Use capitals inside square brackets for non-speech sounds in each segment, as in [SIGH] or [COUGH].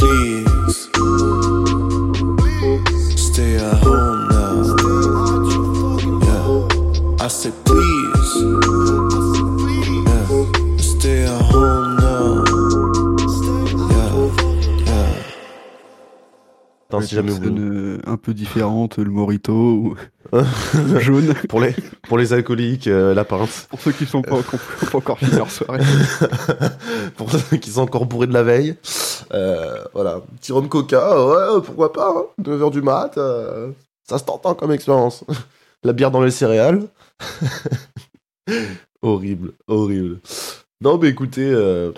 please stay at home now. Yeah, I said please. Yeah, stay at home now. Yeah, yeah. Attends, si jamais vous... euh, un peu différente, le morito ou le [LAUGHS] jaune. pour, les, pour les alcooliques, euh, la pinte. Pour ceux qui sont pas, qui [LAUGHS] ont pas encore fini leur soirée. [LAUGHS] pour ceux qui sont encore bourrés de la veille. Euh, voilà, petit rhum coca, ouais, pourquoi pas, 9h du mat, euh, ça se tente hein, comme expérience. [LAUGHS] La bière dans les céréales. [LAUGHS] horrible, horrible. Non, mais écoutez, euh,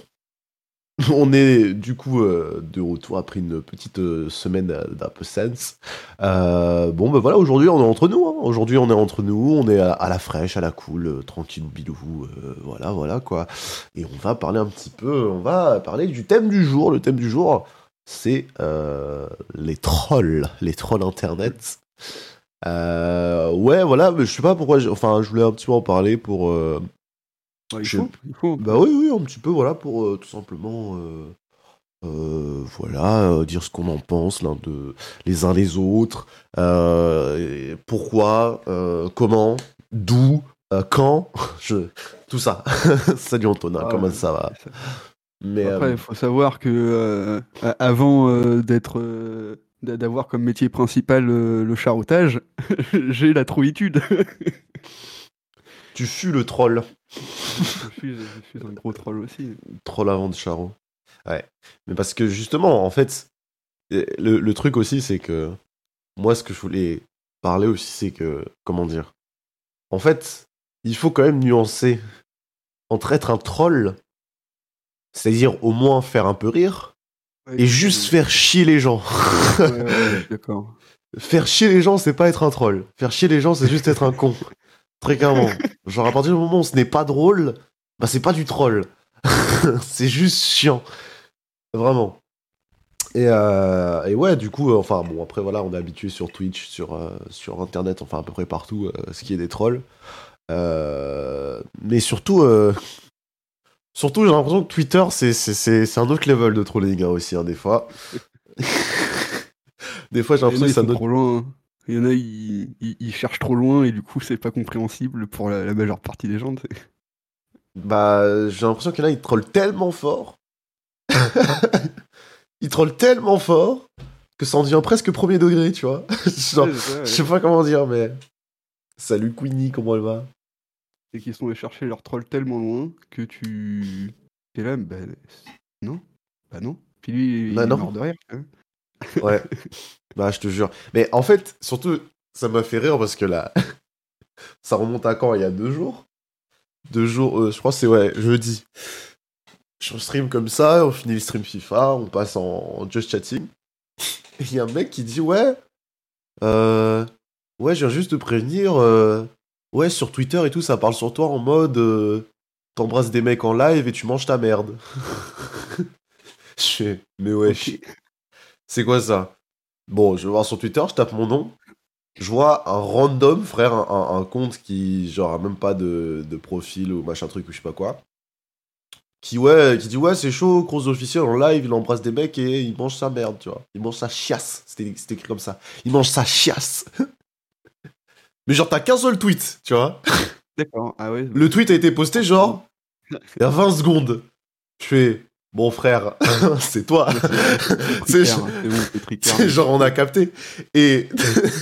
[LAUGHS] on est du coup euh, de retour après une petite euh, semaine d'un peu sense. Euh, bon, ben voilà, aujourd'hui on est entre nous. hein. Aujourd'hui on est entre nous, on est à, la fraîche, à la cool, euh, tranquille, bilou. euh, voilà, voilà quoi. Et on va parler un petit peu, on va parler du thème du jour. Le thème du jour, c'est euh, les trolls, les trolls internet. Euh, ouais, voilà, je sais pas pourquoi. Enfin, je voulais un petit peu en parler pour. Ouais, il faut, il faut. bah oui, oui, un petit peu, voilà, pour euh, tout simplement, euh, euh, voilà, euh, dire ce qu'on en pense l'un de les uns les autres, euh, pourquoi, comment, d'où, quand, [LAUGHS] je, tout ça. [LAUGHS] Salut Antonin, Ah, comment ouais, ça va? ça. Mais Après, il faut savoir que avant d'être, d'a- d'avoir comme métier principal le charoutage, [LAUGHS] j'ai la trouillitude. tu fus le troll, je, suis, je suis un gros troll aussi. troll avant de Charo. Ouais, mais parce que justement, en fait, euh, le, le truc aussi, c'est que moi, ce que je voulais parler aussi, c'est que, comment dire, en fait, il faut quand même nuancer entre être un troll, c'est-à-dire au moins faire un peu rire, et juste faire chier les gens. Ouais, ouais, d'accord. [LAUGHS] faire chier les gens, c'est pas être un troll. Faire chier les gens, c'est juste être un con. Très clairement. Genre, à partir du moment où ce n'est pas drôle, bah c'est pas du troll. [LAUGHS] c'est juste chiant. Vraiment. Et, euh, et ouais, du coup, euh, enfin bon, après voilà, on est habitué sur Twitch, sur, euh, sur Internet, enfin à peu près partout, ce qui est des trolls. Mais surtout, surtout j'ai l'impression que Twitter, c'est- c'est c'est- c'est un autre level de trolling hein, aussi, hein, des fois. [LAUGHS] des fois, j'ai l'impression que ça sont Il y en a, ils, ils- ils cherchent trop loin et du coup, c'est pas compréhensible pour la, la majeure partie des gens. tu sais. Bah, j'ai l'impression qu'il y en a, ils trollent tellement fort. [LAUGHS] ils trollent tellement fort que ça en devient presque premier degré, tu vois. [LAUGHS] Genre, Ouais, c'est ça, ouais. je sais pas comment dire, mais. Salut Queenie, comment elle va? C'est qu'ils sont allés chercher leur troll tellement loin que tu. T'es là, bah. Non Bah non. Puis lui, il Bah est non. mort de rire. hein. Ouais. bah, je te jure. Mais en fait, surtout, ça m'a fait rire parce que là. [LAUGHS] ça remonte à quand? Il y a deux jours? Deux jours, euh, je crois que c'est, ouais, jeudi. Je stream comme ça, on finit le stream FIFA, on passe en, just chatting. Et il y a un mec qui dit Ouais, euh, ouais, je viens juste de prévenir. euh, ouais, sur Twitter et tout, ça parle sur toi en mode euh, T'embrasses des mecs en live et tu manges ta merde. [LAUGHS] je fais Mais ouais, Ok. C'est quoi ça? Bon, je vais voir sur Twitter, je tape mon nom. Je vois un random, frère, un, un- un compte qui, genre, a même pas de, de profil ou machin truc ou je sais pas quoi. Qui, ouais, qui dit, ouais, c'est chaud, grosse officiel en live, il embrasse des mecs et il mange sa merde, tu vois. Il mange sa chiasse. C'était écrit comme ça. Il mange sa chiasse. [LAUGHS] Mais genre, t'as qu'un seul tweet, tu vois. D'accord. Ah ouais. Le tweet a été posté, genre, il y a 20 secondes. Je fais, bon frère, [LAUGHS] c'est toi. C'est genre, on a capté. Et,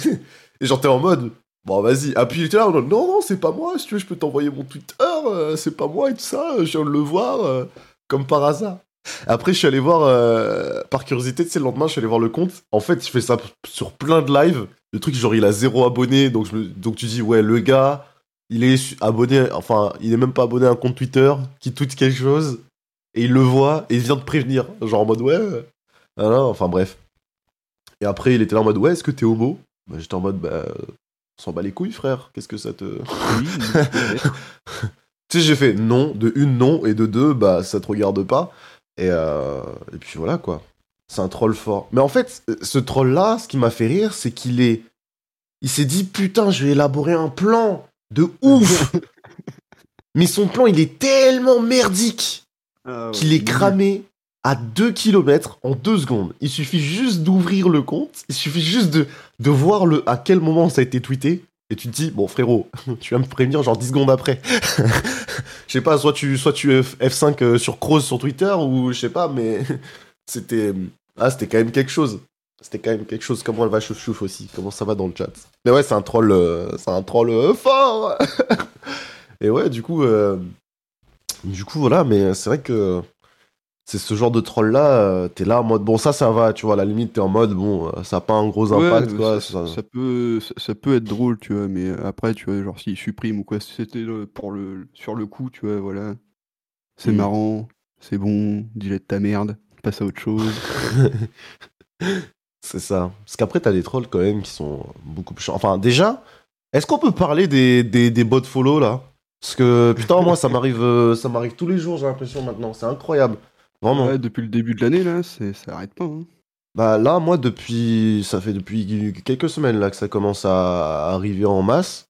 [LAUGHS] et genre, t'es en mode, bon, vas-y, appuie, là, non, non, c'est pas moi, si tu veux, je peux t'envoyer mon Twitter, euh, c'est pas moi et tout ça, je viens de le voir, euh, comme par hasard. Après, je suis allé voir, euh, par curiosité, tu sais, le lendemain, je suis allé voir le compte. En fait, je fais ça sur plein de lives. Le truc, genre, il a zéro abonné, donc, je me- donc tu dis, ouais, le gars, il est abonné, enfin, il est même pas abonné à un compte Twitter qui tweet quelque chose, et il le voit, et il vient de prévenir. Genre en mode, ouais, euh, ah non, enfin bref. Et après, il était là en mode, ouais, est-ce que t'es homo? Bah, J'étais en mode, bah, euh, on s'en bat les couilles, frère, qu'est-ce que ça te. [LAUGHS] Oui. Tu sais, j'ai fait non, de une, non, et de deux, bah, ça te regarde pas. Et, euh, et puis voilà, quoi. C'est un troll fort. Mais en fait, ce troll-là, ce qui m'a fait rire, c'est qu'il est. Il s'est dit, putain, je vais élaborer un plan de ouf [LAUGHS] Mais son plan, il est tellement merdique Ah qu'il est cramé. à 2 km en 2 secondes. Il suffit juste d'ouvrir le compte, il suffit juste de, de voir le, à quel moment ça a été tweeté. Et tu te dis, bon frérot, [LAUGHS] tu vas me prévenir genre 10 secondes après. [LAUGHS] Je sais pas, soit tu, soit tu F- F5 euh, sur Cross sur Twitter ou je sais pas, mais [LAUGHS] c'était ah, c'était quand même quelque chose. C'était quand même quelque chose. Comment elle va chouf chouf aussi? Comment ça va dans le chat? Mais ouais, c'est un troll, euh, c'est un troll euh, fort. Et ouais, du coup, euh, du coup voilà. Mais c'est vrai que c'est ce genre de troll là. t'es là en mode bon, ça, ça va. Tu vois, à la limite, t'es en mode bon, euh, ça a pas un gros impact Ouais, quoi. ça, ça- ça peut, ça, peut être drôle, tu vois, mais après, tu vois, genre s'ils suppriment ou quoi, si c'était pour le, sur le coup, tu vois, voilà. C'est Mm. marrant, c'est bon, dis-le de ta merde, passe à autre chose. [LAUGHS] C'est ça. Parce qu'après, t'as des trolls quand même qui sont beaucoup plus. Enfin, déjà, est-ce qu'on peut parler des, des, des bots follow là? Parce que putain, moi, ça m'arrive euh, ça m'arrive tous les jours, j'ai l'impression maintenant. C'est incroyable. Vraiment. Ouais, depuis le début de l'année, là, ça arrête pas. Hein. Bah là, moi, depuis. Ça fait depuis quelques semaines là que ça commence à arriver en masse.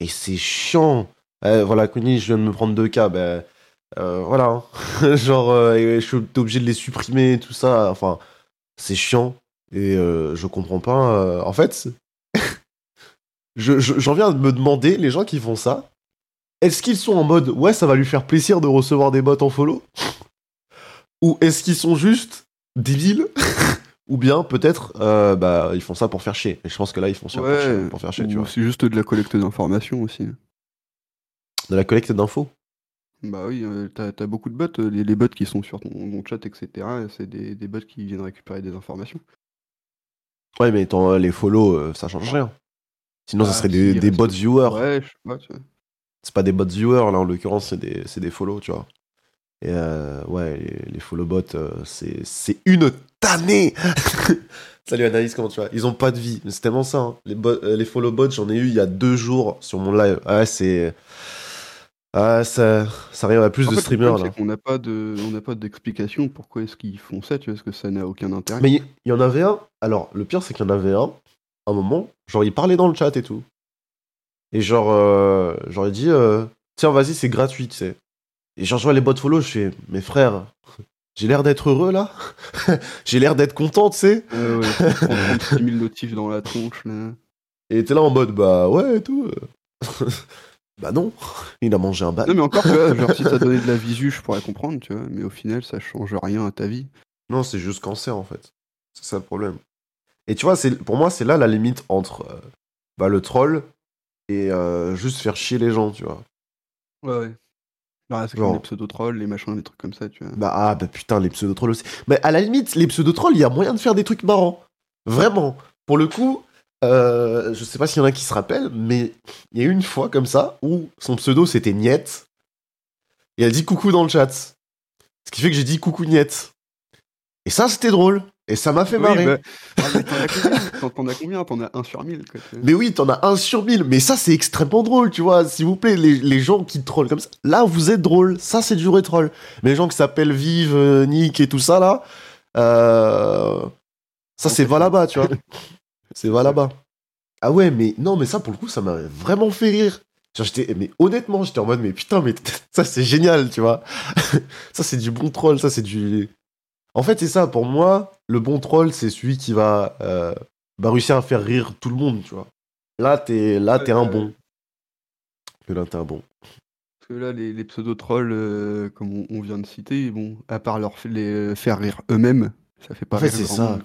Et c'est chiant. Eh, voilà, Kuni, je viens de me prendre deux cas. Ben. euh, voilà. [LAUGHS] Genre, euh, je suis obligé de les supprimer, tout ça. Enfin, c'est chiant. Et euh, je comprends pas. euh, En fait, [LAUGHS] je- je- j'en viens de me demander, les gens qui font ça, est-ce qu'ils sont en mode ouais, ça va lui faire plaisir de recevoir des bots en follow? Ou est-ce qu'ils sont juste débiles? [LAUGHS] Ou bien peut-être euh, bah, ils font ça pour faire chier. Et je pense que là, ils font ça pour, Ouais, chier- pour faire chier, tu ou vois. c'est juste de la collecte d'informations aussi. De la collecte d'infos. Bah oui, euh, t'as, beaucoup de bots, euh, les, les bots qui sont sur ton, ton chat, etc. C'est des, des bots qui viennent récupérer des informations. Ouais, mais les follow, euh, ça change rien. Sinon, ça Bah, serait si, des, des bots viewers. Ouais, je sais pas, tu vois. C'est pas des bots viewers, là, en l'occurrence, c'est des, c'est des follow, tu vois. Et euh, ouais, les, les follow bots, euh, c'est, c'est une tannée [LAUGHS] Salut Anaïs, comment tu vas? Ils ont pas de vie, mais c'est tellement ça. hein. Les, euh, les follow bots, j'en ai eu il y a deux jours sur mon live. Ah, c'est. Ah, ça, ça arrive à plus En de fait, streamers, là. qu'on n'a pas de, on n'a pas d'explication pourquoi est-ce qu'ils font ça, tu vois, parce que ça n'a aucun intérêt. Mais il il y en avait un. Alors, le pire, c'est qu'il y en avait un, à un moment, genre, il parlait dans le chat et tout. Et genre, euh, j'aurais dit, euh, tiens, vas-y, c'est gratuit, tu sais. Et genre, je vois les bots follow, je fais, mes frères, j'ai l'air d'être heureux là [LAUGHS] J'ai l'air d'être content, tu sais Ouais, ouais, faut prendre 36 000 notifs dans la tronche, là. Et t'es là en mode, bah ouais, et tout. [LAUGHS] bah non, il a mangé un bal. Non, mais encore, tu vois, [LAUGHS] genre, si ça donnait de la visu, je pourrais comprendre, tu vois, mais au final, ça change rien à ta vie. Non, c'est juste cancer en fait. C'est ça le problème. Et tu vois, pour moi, c'est là la limite entre euh, bah, le troll et euh, juste faire chier les gens, tu vois. Ouais, ouais. Bah, c'est comme les pseudo-trolls, les machins, des trucs comme ça, tu vois. Bah, ah, bah putain, les pseudo-trolls aussi. Mais à la limite, les pseudo-trolls, il y a moyen de faire des trucs marrants. Vraiment. Pour le coup, euh, je sais pas s'il y en a qui se rappellent, mais il y a eu une fois comme ça où son pseudo c'était Niette. Et elle dit coucou dans le chat. Ce qui fait que j'ai dit coucou Niette. Et ça, c'était drôle. Et ça m'a fait Oui, marrer. bah, [LAUGHS] ah, t'en as combien? T'en- as un sur mille, quoi. Mais oui, t'en as un sur mille. Mais ça, c'est extrêmement drôle, tu vois. S'il vous plaît, les, les gens qui trollent comme ça, là, vous êtes drôle. Ça, c'est du vrai troll. Mais les gens qui s'appellent Vive, euh, Nick et tout ça, là, euh, ça, c'est va là-bas, tu vois. [LAUGHS] c'est va là-bas. Ah ouais, mais non, mais ça, pour le coup, ça m'a vraiment fait rire. Genre, mais honnêtement, j'étais en mode, mais putain, mais [LAUGHS] ça, c'est génial, tu vois. ça, c'est du bon troll, ça, c'est du. En fait, c'est ça, pour moi, le bon troll, c'est celui qui va, euh, va réussir à faire rire tout le monde, tu vois. Là, t'es là, t'es un bon. Que là, t'es un bon. Parce que là, les, les pseudo-trolls, euh, comme on, on vient de citer, bon, à part leur les euh, faire rire eux-mêmes, ça fait pas En fait, c'est ça. monde.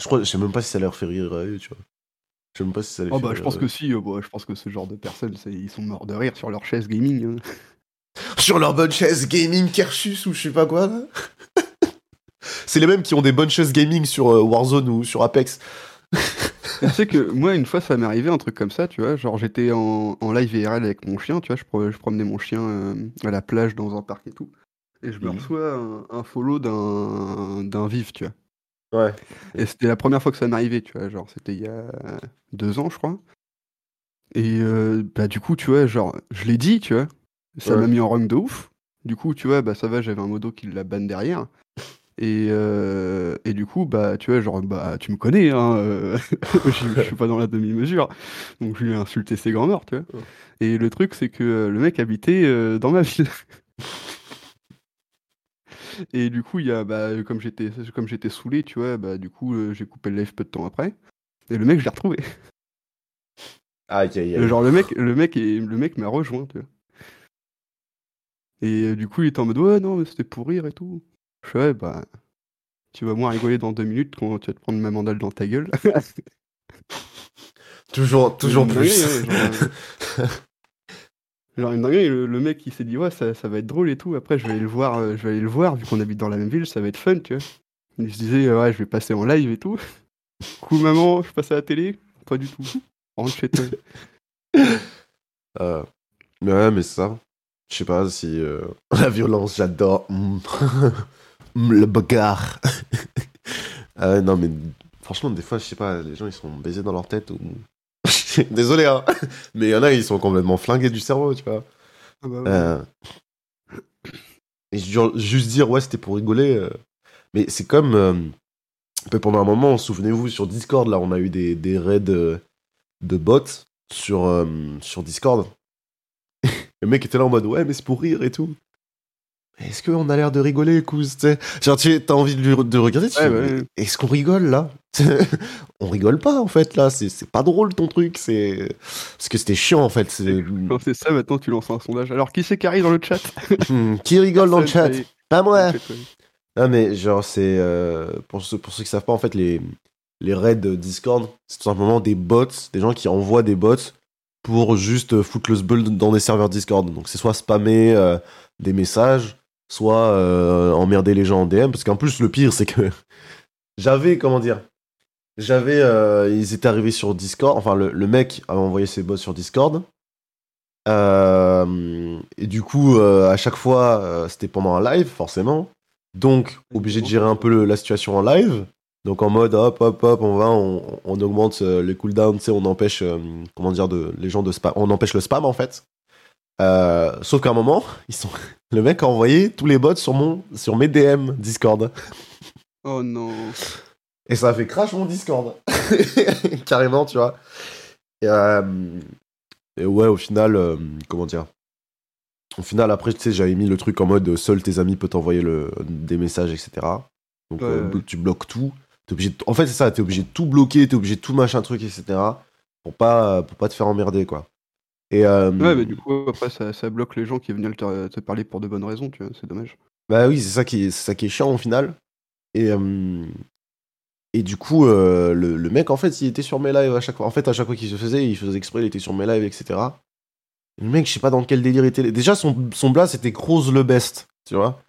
Je crois, je sais même pas si ça leur fait rire à eux, tu vois. Je sais même pas si ça les Oh fait bah, je pense que si, euh, bah, je pense que ce genre de personnes, ils sont morts de rire sur leur chaise gaming. hein. Sur leur bonne chaise gaming Kershus ou je sais pas quoi, là. C'est les mêmes qui ont des bonnes chaises gaming sur euh, Warzone ou sur Apex. tu sais que moi, une fois, ça m'est arrivé un truc comme ça, tu vois. Genre, j'étais en, en live IRL avec mon chien, tu vois. Je, pro- je promenais mon chien euh, à la plage dans un parc et tout. Et je me Mhm. reçois un, un follow d'un vif, tu vois. Ouais. Et c'était la première fois que ça m'arrivait, tu vois. Genre, c'était il y a deux ans, je crois. Et euh, bah, du coup, tu vois, genre, je l'ai dit, tu vois. Ça Ouais. m'a mis en run de ouf. Du coup, tu vois, bah, ça va, j'avais un modo qui la banne derrière. Et, euh, et du coup, bah, tu vois, genre, bah, tu me connais, hein. euh, [LAUGHS] je suis pas dans la demi-mesure. Donc, je lui ai insulté ses grands-morts, tu vois. Ouais. Et le truc, c'est que euh, le mec habitait euh, dans ma ville. [LAUGHS] Et du coup, il y a, bah, comme j'étais, comme j'étais saoulé, tu vois, bah, du coup, euh, j'ai coupé le live peu de temps après. Et le mec, je l'ai retrouvé. Genre, le mec, le mec, est- le mec m'a rejoint, tu vois. Et du coup, il était en mode, ouais, non, mais c'était pour rire et tout. Je fais, ouais, bah, tu vas moins rigoler dans deux minutes quand tu vas te prendre ma mandale dans ta gueule. [LAUGHS] Toujours, toujours Une plus. dinguerie, genre, [LAUGHS] Genre une dinguerie, le, le mec il s'est dit ouais ça, ça va être drôle et tout, après je vais aller le voir, euh, je vais aller le voir vu qu'on habite dans la même ville, ça va être fun tu vois. Il se disait ouais je vais passer en live et tout. [LAUGHS] Coup maman, je passe à la télé Pas du tout. Rentre chez toi. Euh, ouais, mais ça, je sais pas si euh, la violence, j'adore. Le bagarre. Ouais, [LAUGHS] non, mais franchement, des fois, je sais pas, les gens ils sont baisés dans leur tête ou. [LAUGHS] Désolé, hein, [LAUGHS] mais il y en a, ils sont complètement flingués du cerveau, tu vois. Ah bah ouais. Euh, Et juste dire, ouais, c'était pour rigoler. euh, Mais c'est comme. euh, un peu pendant un moment, souvenez-vous, sur Discord, là, on a eu des, des raids euh, de bots sur, euh, sur Discord. Le mec était là en mode, ouais, mais c'est pour rire et tout. Est-ce qu'on a l'air de rigoler, Kouz tu sais? Genre, tu t'as envie de, lui- de regarder, Ouais, ouais. Est-ce qu'on rigole, là? [LAUGHS] On rigole pas, en fait, là. C'est pas drôle, ton truc. c'est Parce que c'était chiant, en fait. c'est- Quand c'est ça maintenant tu lances un sondage. Alors qui c'est qui arrive dans le chat? [LAUGHS] Hmm, Qui rigole dans le chat? Pas moi. Non, mais genre, c'est. euh, pour, ceux, pour ceux qui savent pas, en fait, les, les raids Discord, c'est tout simplement des bots, des gens qui envoient des bots pour juste foutre le sbull dans des serveurs Discord. Donc, c'est soit spammer euh, des messages, soit euh, emmerder les gens en DM. Parce qu'en plus, le pire, c'est que [LAUGHS] j'avais, comment dire, j'avais. euh, ils étaient arrivés sur Discord, enfin, le, le mec avait envoyé ses bots sur Discord. Euh, et du coup, à chaque fois, c'était pendant un live, forcément. Donc, obligé de gérer un peu le- la situation en live. Donc, en mode, hop, hop, hop, on va, on, on augmente les cooldowns, tu sais, on empêche, comment dire, de, les gens de spam, on empêche le spam, en fait. Euh, sauf qu'à un moment, ils sont, [LAUGHS] le mec a envoyé tous les bots sur mon, sur mes DM Discord. Oh non. Et ça a fait crash mon Discord. [LAUGHS] Carrément, tu vois. Et, euh, et ouais, au final, euh, comment dire? Au final, après, tu sais, j'avais mis le truc en mode seuls tes amis peuvent t'envoyer le, des messages, etc. Donc, Ouais, tu bloques tout. T'es obligé de- En fait, c'est ça, t'es obligé de tout bloquer, t'es obligé de tout machin truc, etc. Pour pas, pour pas te faire emmerder, quoi. Et, euh, Ouais mais du coup après ça, ça bloque les gens qui venaient te, te parler pour de bonnes raisons tu vois, c'est dommage. Bah oui, c'est ça qui est, ça qui est chiant au final. Et, euh, et du coup, euh, le, le mec, en fait, il était sur mes lives à chaque fois. En fait, à chaque fois qu'il se faisait, il faisait exprès, il était sur mes lives, etc. Le mec, je sais pas dans quel délire il était. Déjà, son, son blast, c'était Croze le best, tu vois.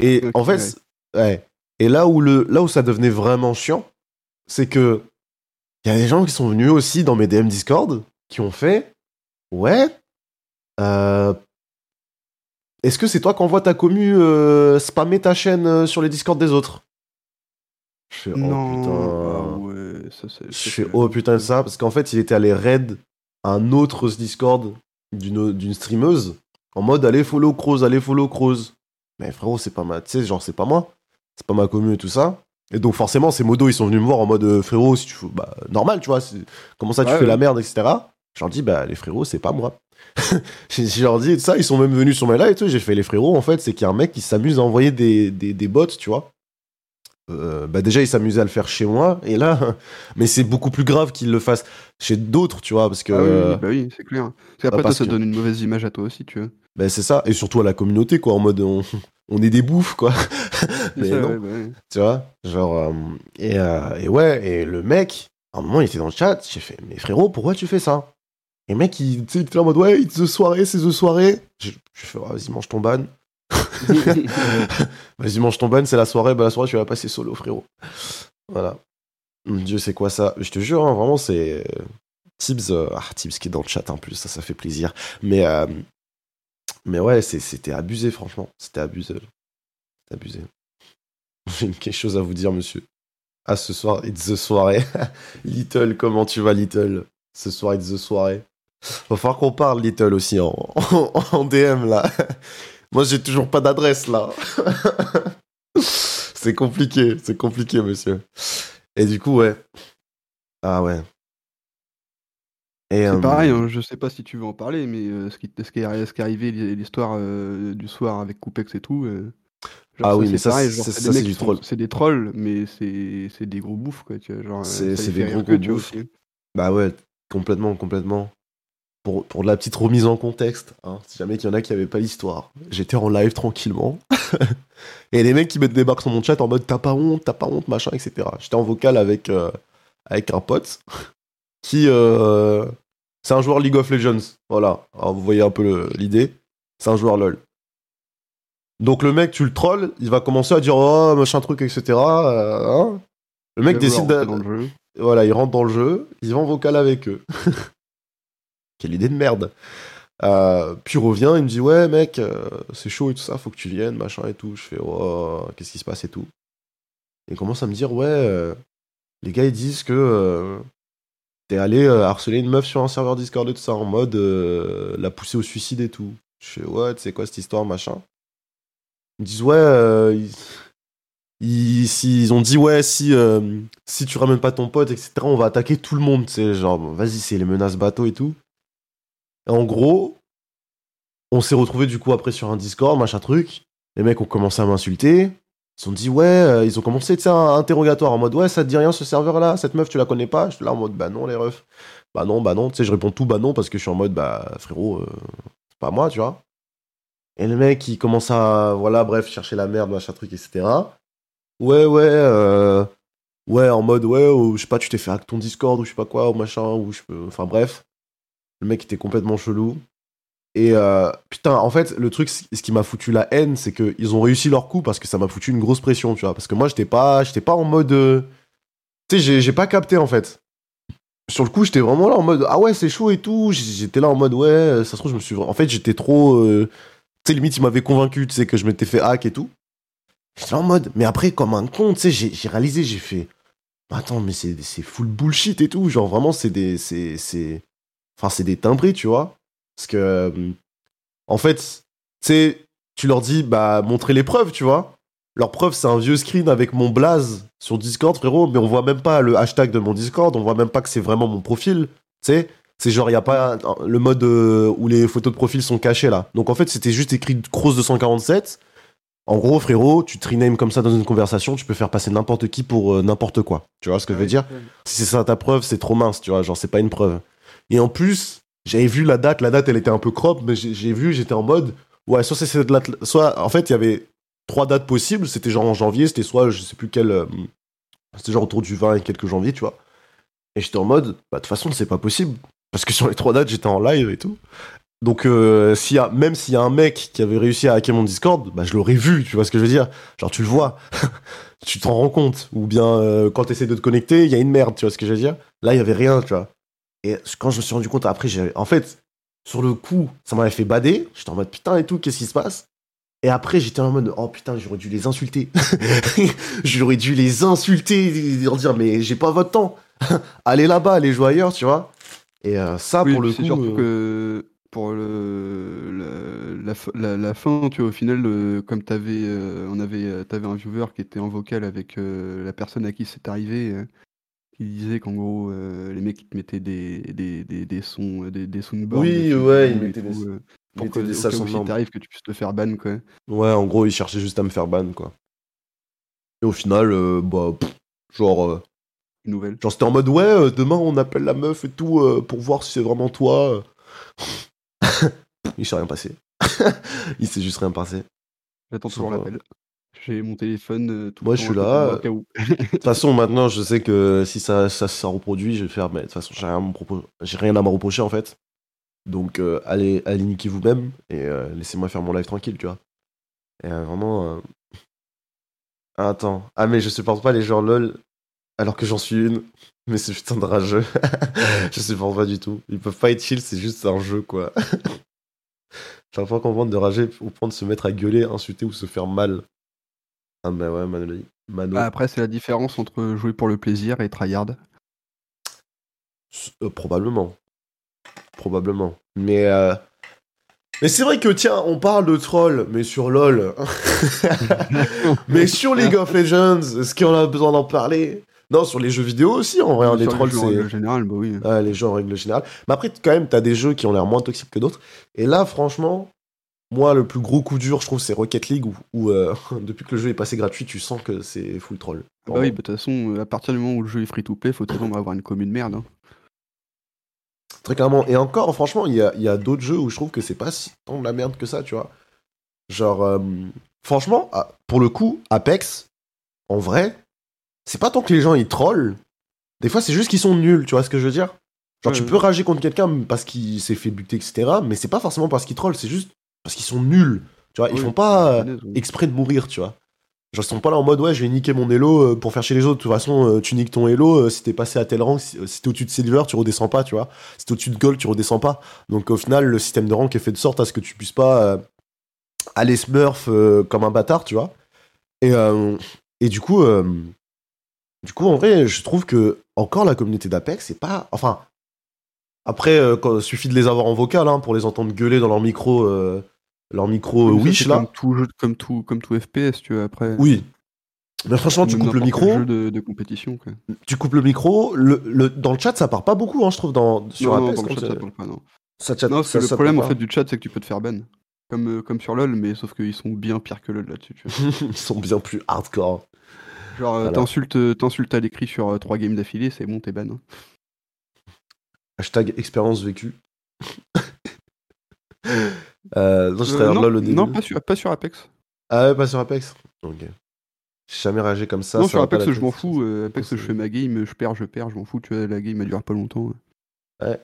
Et en fait, ouais. Et là où, le, là où ça devenait vraiment chiant, c'est que il y a des gens qui sont venus aussi dans mes DM Discord qui ont fait Ouais, euh, est-ce que c'est toi qui envoie ta commu euh, spammer ta chaîne euh, sur les Discord des autres? Je fais non. oh Ah putain. ouais, ça c'est. Je fais oh putain de ça parce qu'en fait il était allé raid un autre Discord d'une d'une streameuse en mode allez follow Croze, allez follow Croze. Mais frérot, c'est pas ma, tu sais genre c'est pas moi, c'est pas ma commu et tout ça. Et donc forcément ces modos ils sont venus me voir en mode frérot si tu fais bah normal tu vois, comment ça tu Ouais, fais ouais. la merde etc. Je leur dis bah les frérots c'est pas moi. [LAUGHS] Je leur dis ça, ils sont même venus sur mes lives et tout. J'ai fait les frérots, en fait, c'est qu'il y a un mec qui s'amuse à envoyer des, des, des bots, tu vois. Euh, bah déjà, il s'amusait à le faire chez moi, et là, [LAUGHS] mais c'est beaucoup plus grave qu'il le fasse chez d'autres, tu vois, parce que Ah oui, euh, bah oui, c'est clair. Parce toi, parce ça que- donne une mauvaise image à toi aussi, tu vois. bah, c'est ça, et surtout à la communauté, quoi, en mode on, [LAUGHS] on est des bouffes, quoi. Mais ça, non, ouais, bah ouais. tu vois, genre, euh, et, euh, et ouais, et le mec, à un moment, il était dans le chat, j'ai fait, mais frérot, pourquoi tu fais ça? Et le mec, il, était là en mode, ouais, it's the soirée, c'est the soirée. Je, je fais, Ah, vas-y, mange ton ban. [LAUGHS] Vas-y, mange ton ban, c'est la soirée, bah la soirée, tu vas la passer solo, frérot. Voilà. Mon Dieu, c'est quoi ça? Je te jure, hein, vraiment, c'est. Tibbs, euh, ah, Tibbs qui est dans le chat en plus, ça, ça fait plaisir. Mais, euh, mais ouais, c'était abusé, franchement. C'était abusé. C'était abusé. [LAUGHS] J'ai quelque chose à vous dire, monsieur. Ah, ce soir, it's the soirée. [LAUGHS] Little, comment tu vas, Little? Ce soir, it's the soirée. Va falloir qu'on parle, Little, aussi, en, en, en DM, là. Moi, j'ai toujours pas d'adresse, là. c'est compliqué, c'est compliqué, monsieur. Et du coup, ouais. Ah ouais. C'est euh, pareil, hein, je sais pas si tu veux en parler, mais euh, ce, qui, ce, qui est, ce qui est arrivé, l'histoire euh, du soir avec Coupex et tout, Ah oui, mais c'est ça, pareil, c'est- du troll. C'est des trolls, mais c'est des gros bouffes, quoi. Tu vois, genre, C'est- des gros gros bouffes. Bah ouais, complètement, complètement. Pour, pour de la petite remise en contexte, hein, si jamais il y en a qui n'avaient pas l'histoire. J'étais en live tranquillement. [LAUGHS] et les mecs qui me débarquent sur mon chat en mode t'as pas honte, t'as pas honte, machin, etc. J'étais en vocal avec, euh, avec un pote [LAUGHS] qui. euh, c'est un joueur League of Legends. Voilà. Alors vous voyez un peu l'idée. C'est un joueur LOL. Donc le mec, tu le trolls, il va commencer à dire oh machin truc, etc. euh, hein. Le mec décide dans le jeu. voilà, il rentre dans le jeu, il va en vocal avec eux. [LAUGHS] Quelle idée de merde. Euh, puis il revient, il me dit ouais mec, euh, c'est chaud et tout ça, faut que tu viennes, machin et tout. Je fais oh, qu'est-ce qui se passe et tout. Et il commence à me dire ouais, euh, les gars ils disent que t'es allé harceler une meuf sur un serveur Discord et tout ça en mode la pousser au suicide et tout. Je fais ouais, sais quoi cette histoire machin? Ils me disent ouais, ils... Ils, ils ont dit ouais si si tu ramènes pas ton pote etc on va attaquer tout le monde c'est genre vas-y c'est les menaces bateau et tout En gros on s'est retrouvé du coup après sur un Discord machin truc. Les mecs ont commencé à m'insulter. Ils ont dit ouais euh, ils ont commencé tu sais un interrogatoire en mode ouais ça te dit rien ce serveur là cette meuf tu la connais pas? J'étais là en mode bah non les refs. Bah non bah non tu sais je réponds tout bah non parce que je suis en mode bah frérot euh, c'est pas moi tu vois et le mec il commence à voilà bref chercher la merde machin truc etc Ouais, ouais, euh, ouais, en mode, ouais, je sais pas, tu t'es fait hack ton Discord ou je sais pas quoi, ou machin, ou je. Enfin, bref. Le mec était complètement chelou. Et euh, putain, en fait, le truc, ce qui m'a foutu la haine, c'est qu'ils ont réussi leur coup parce que ça m'a foutu une grosse pression, tu vois. Parce que moi, j'étais pas, j'étais pas en mode. euh, Tu sais, j'ai- pas capté en fait. Sur le coup, j'étais vraiment là en mode, ah ouais, c'est chaud et tout. J'étais là en mode, ouais, ça se trouve, je me suis. En fait, j'étais trop. euh, Tu sais, limite, il m'avait convaincu, tu sais, que je m'étais fait hack et tout. J'étais en mode, mais après, comme un con, tu sais, j'ai réalisé, j'ai fait, attends, mais c'est full bullshit et tout. Genre, vraiment, c'est des. c'est- Enfin, c'est des timbrés, tu vois. Parce que. euh, En fait, tu sais, tu leur dis, bah, montrez les preuves, tu vois. Leur preuve, c'est un vieux screen avec mon blaze sur Discord, frérot, mais on voit même pas le hashtag de mon Discord, on voit même pas que c'est vraiment mon profil, tu sais. C'est genre, il n'y a pas le mode euh, où les photos de profil sont cachées là. Donc en fait, c'était juste écrit Cross 247. En gros, frérot, tu te renames comme ça dans une conversation, tu peux faire passer n'importe qui pour euh, n'importe quoi. Tu vois ce que je veux dire? Si c'est ça ta preuve, c'est trop mince, tu vois, genre c'est pas une preuve. Et en plus, j'avais vu la date, la date elle était un peu crop, mais j'ai vu, j'étais en mode, ouais, soit c'est cette date, soit en fait il y avait trois dates possibles, c'était genre en janvier, c'était soit je sais plus quel, euh, c'était genre autour du 20 et quelques janvier, tu vois. Et j'étais en mode, bah de toute façon c'est pas possible, parce que sur les trois dates j'étais en live et tout. Donc euh, y a, même s'il y a un mec qui avait réussi à hacker mon Discord, bah je l'aurais vu, tu vois ce que je veux dire Genre tu le vois, [LAUGHS] tu t'en rends compte. Ou bien euh, quand tu essaies de te connecter, il y a une merde, tu vois ce que je veux dire Là il y avait rien, tu vois. Et quand je me suis rendu compte après, j'ai en fait sur le coup, ça m'avait fait bader. J'étais en mode putain et tout, qu'est-ce qui se passe? Et après j'étais en mode oh putain, j'aurais dû les insulter. [LAUGHS] j'aurais dû les insulter, leur dire mais j'ai pas votre temps. [LAUGHS] allez là-bas, allez jouer ailleurs, tu vois. Et euh, ça Oui, pour le coup. surtout euh, que pour le, la, f- la, la fin, tu vois, au final, euh, comme t'avais, euh, on avait, euh, t'avais un viewer qui était en vocal avec euh, la personne à qui c'est arrivé, euh, qui disait qu'en gros, euh, les mecs ils te mettaient des, des, des, des sons, euh, des, des soundboards Oui, ouais, ils et mettaient tout, des- euh, ils pour que, des au cas où que tu puisses te faire ban, quoi. Ouais, en gros, il cherchait juste à me faire ban, quoi. Et au final, euh, bah, pff, genre, euh, Une nouvelle. genre c'était en mode, ouais, euh, demain on appelle la meuf et tout euh, pour voir si c'est vraiment toi. euh. [LAUGHS] il s'est rien passé. [LAUGHS] il s'est juste rien passé. J'attends toujours euh, l'appel. J'ai mon téléphone. euh, tout Moi, je suis là, de euh. [LAUGHS] De toute façon, maintenant, je sais que si ça, ça, ça reproduit, je vais faire, mais de toute façon, j'ai rien, j'ai rien à me reprocher, en fait. Donc, euh, allez, allez niquer vous-même et euh, laissez-moi faire mon live tranquille, tu vois. Et euh, vraiment. euh, Attends. Ah, mais je supporte pas les gens LOL alors que j'en suis une. [LAUGHS] Mais c'est putain de rageux. [LAUGHS] je supporte pas du tout. Ils peuvent pas être chill, c'est juste un jeu, quoi. Pas à comprendre de rager au point de se mettre à gueuler, insulter ou se faire mal. Ah, bah ouais, Mano. Mano. Ah, Après, c'est la différence entre jouer pour le plaisir et tryhard. Euh, probablement. Probablement. Mais, euh, mais c'est vrai que, tiens, on parle de troll, mais sur LoL. [LAUGHS] mais sur League of Legends, est-ce qu'on a besoin d'en parler? Non, sur les jeux vidéo aussi, en vrai, hein, les trolls, jeux en c'est. règle générale, bah oui. Ouais, les jeux en règle générale. Mais après, quand même, t'as des jeux qui ont l'air moins toxiques que d'autres. Et là, franchement, moi, le plus gros coup dur, je trouve, c'est Rocket League, où, où, euh, [LAUGHS] depuis que le jeu est passé gratuit, tu sens que c'est full troll. Ah bah oui, bah, de toute façon, euh, à partir du moment où le jeu est free to play, faut tellement avoir une commune merde. hein. Très clairement. Et encore, franchement, il y a, il y a d'autres jeux où je trouve que c'est pas si tant de la merde que ça, tu vois. Genre, euh, franchement, ah, pour le coup, Apex, en vrai, c'est pas tant que les gens ils trollent. Des fois, c'est juste qu'ils sont nuls, tu vois ce que je veux dire? Genre, Ouais, tu ouais. peux rager contre quelqu'un parce qu'il s'est fait buter, etc. Mais c'est pas forcément parce qu'il troll, c'est juste parce qu'ils sont nuls. Tu vois, ils Oui, font pas euh, exprès de mourir, tu vois. Genre, ils sont pas là en mode, ouais, je vais niquer mon elo euh, pour faire chez les autres. De toute façon, euh, tu niques ton elo, si t'es passé à tel rang, si, t'es au-dessus de silver, tu redescends pas, tu vois. Si t'es au-dessus de gold, tu redescends pas. Donc, au final, le système de rank est fait de sorte à ce que tu puisses pas euh, aller smurf euh, comme un bâtard, tu vois. Et, et du coup, du coup, en vrai, je trouve que encore la communauté d'Apex, c'est pas. Enfin, après, euh, quand, suffit de les avoir en vocal hein, pour les entendre gueuler dans leur micro, euh, leur micro ça, Wish là. Comme tout, jeu, comme, tout, comme tout FPS, tu vois, après. Oui. Mais franchement, tu coupes le micro, jeu de, de compétition, quoi. tu coupes le micro. Le, le- dans le chat, ça part pas beaucoup, hein, je trouve, dans, sur non, non, dans le chat, ça parle pas, non. ça chat- Non, ça- le ça problème, en fait, du chat, c'est que tu peux te faire ban. Comme, euh, comme sur LoL, mais sauf qu'ils sont bien pires que LoL là-dessus. [LAUGHS] Ils sont bien plus hardcore. Genre, euh, Voilà. t'insultes, euh, t'insultes à l'écrit sur 3 games d'affilée, c'est bon, t'es ban. hein. Hashtag expérience vécue. [LAUGHS] euh, non, je non, LOL au début. non, pas sur, pas sur Apex. Ah ouais, pas sur Apex Ok. J'ai jamais réagi comme ça. non, ça sur Apex, je m'en fous. euh, Apex, je fais ma game, je perds, je perds, je m'en fous. Tu vois, la game, elle dure pas longtemps. Ouais.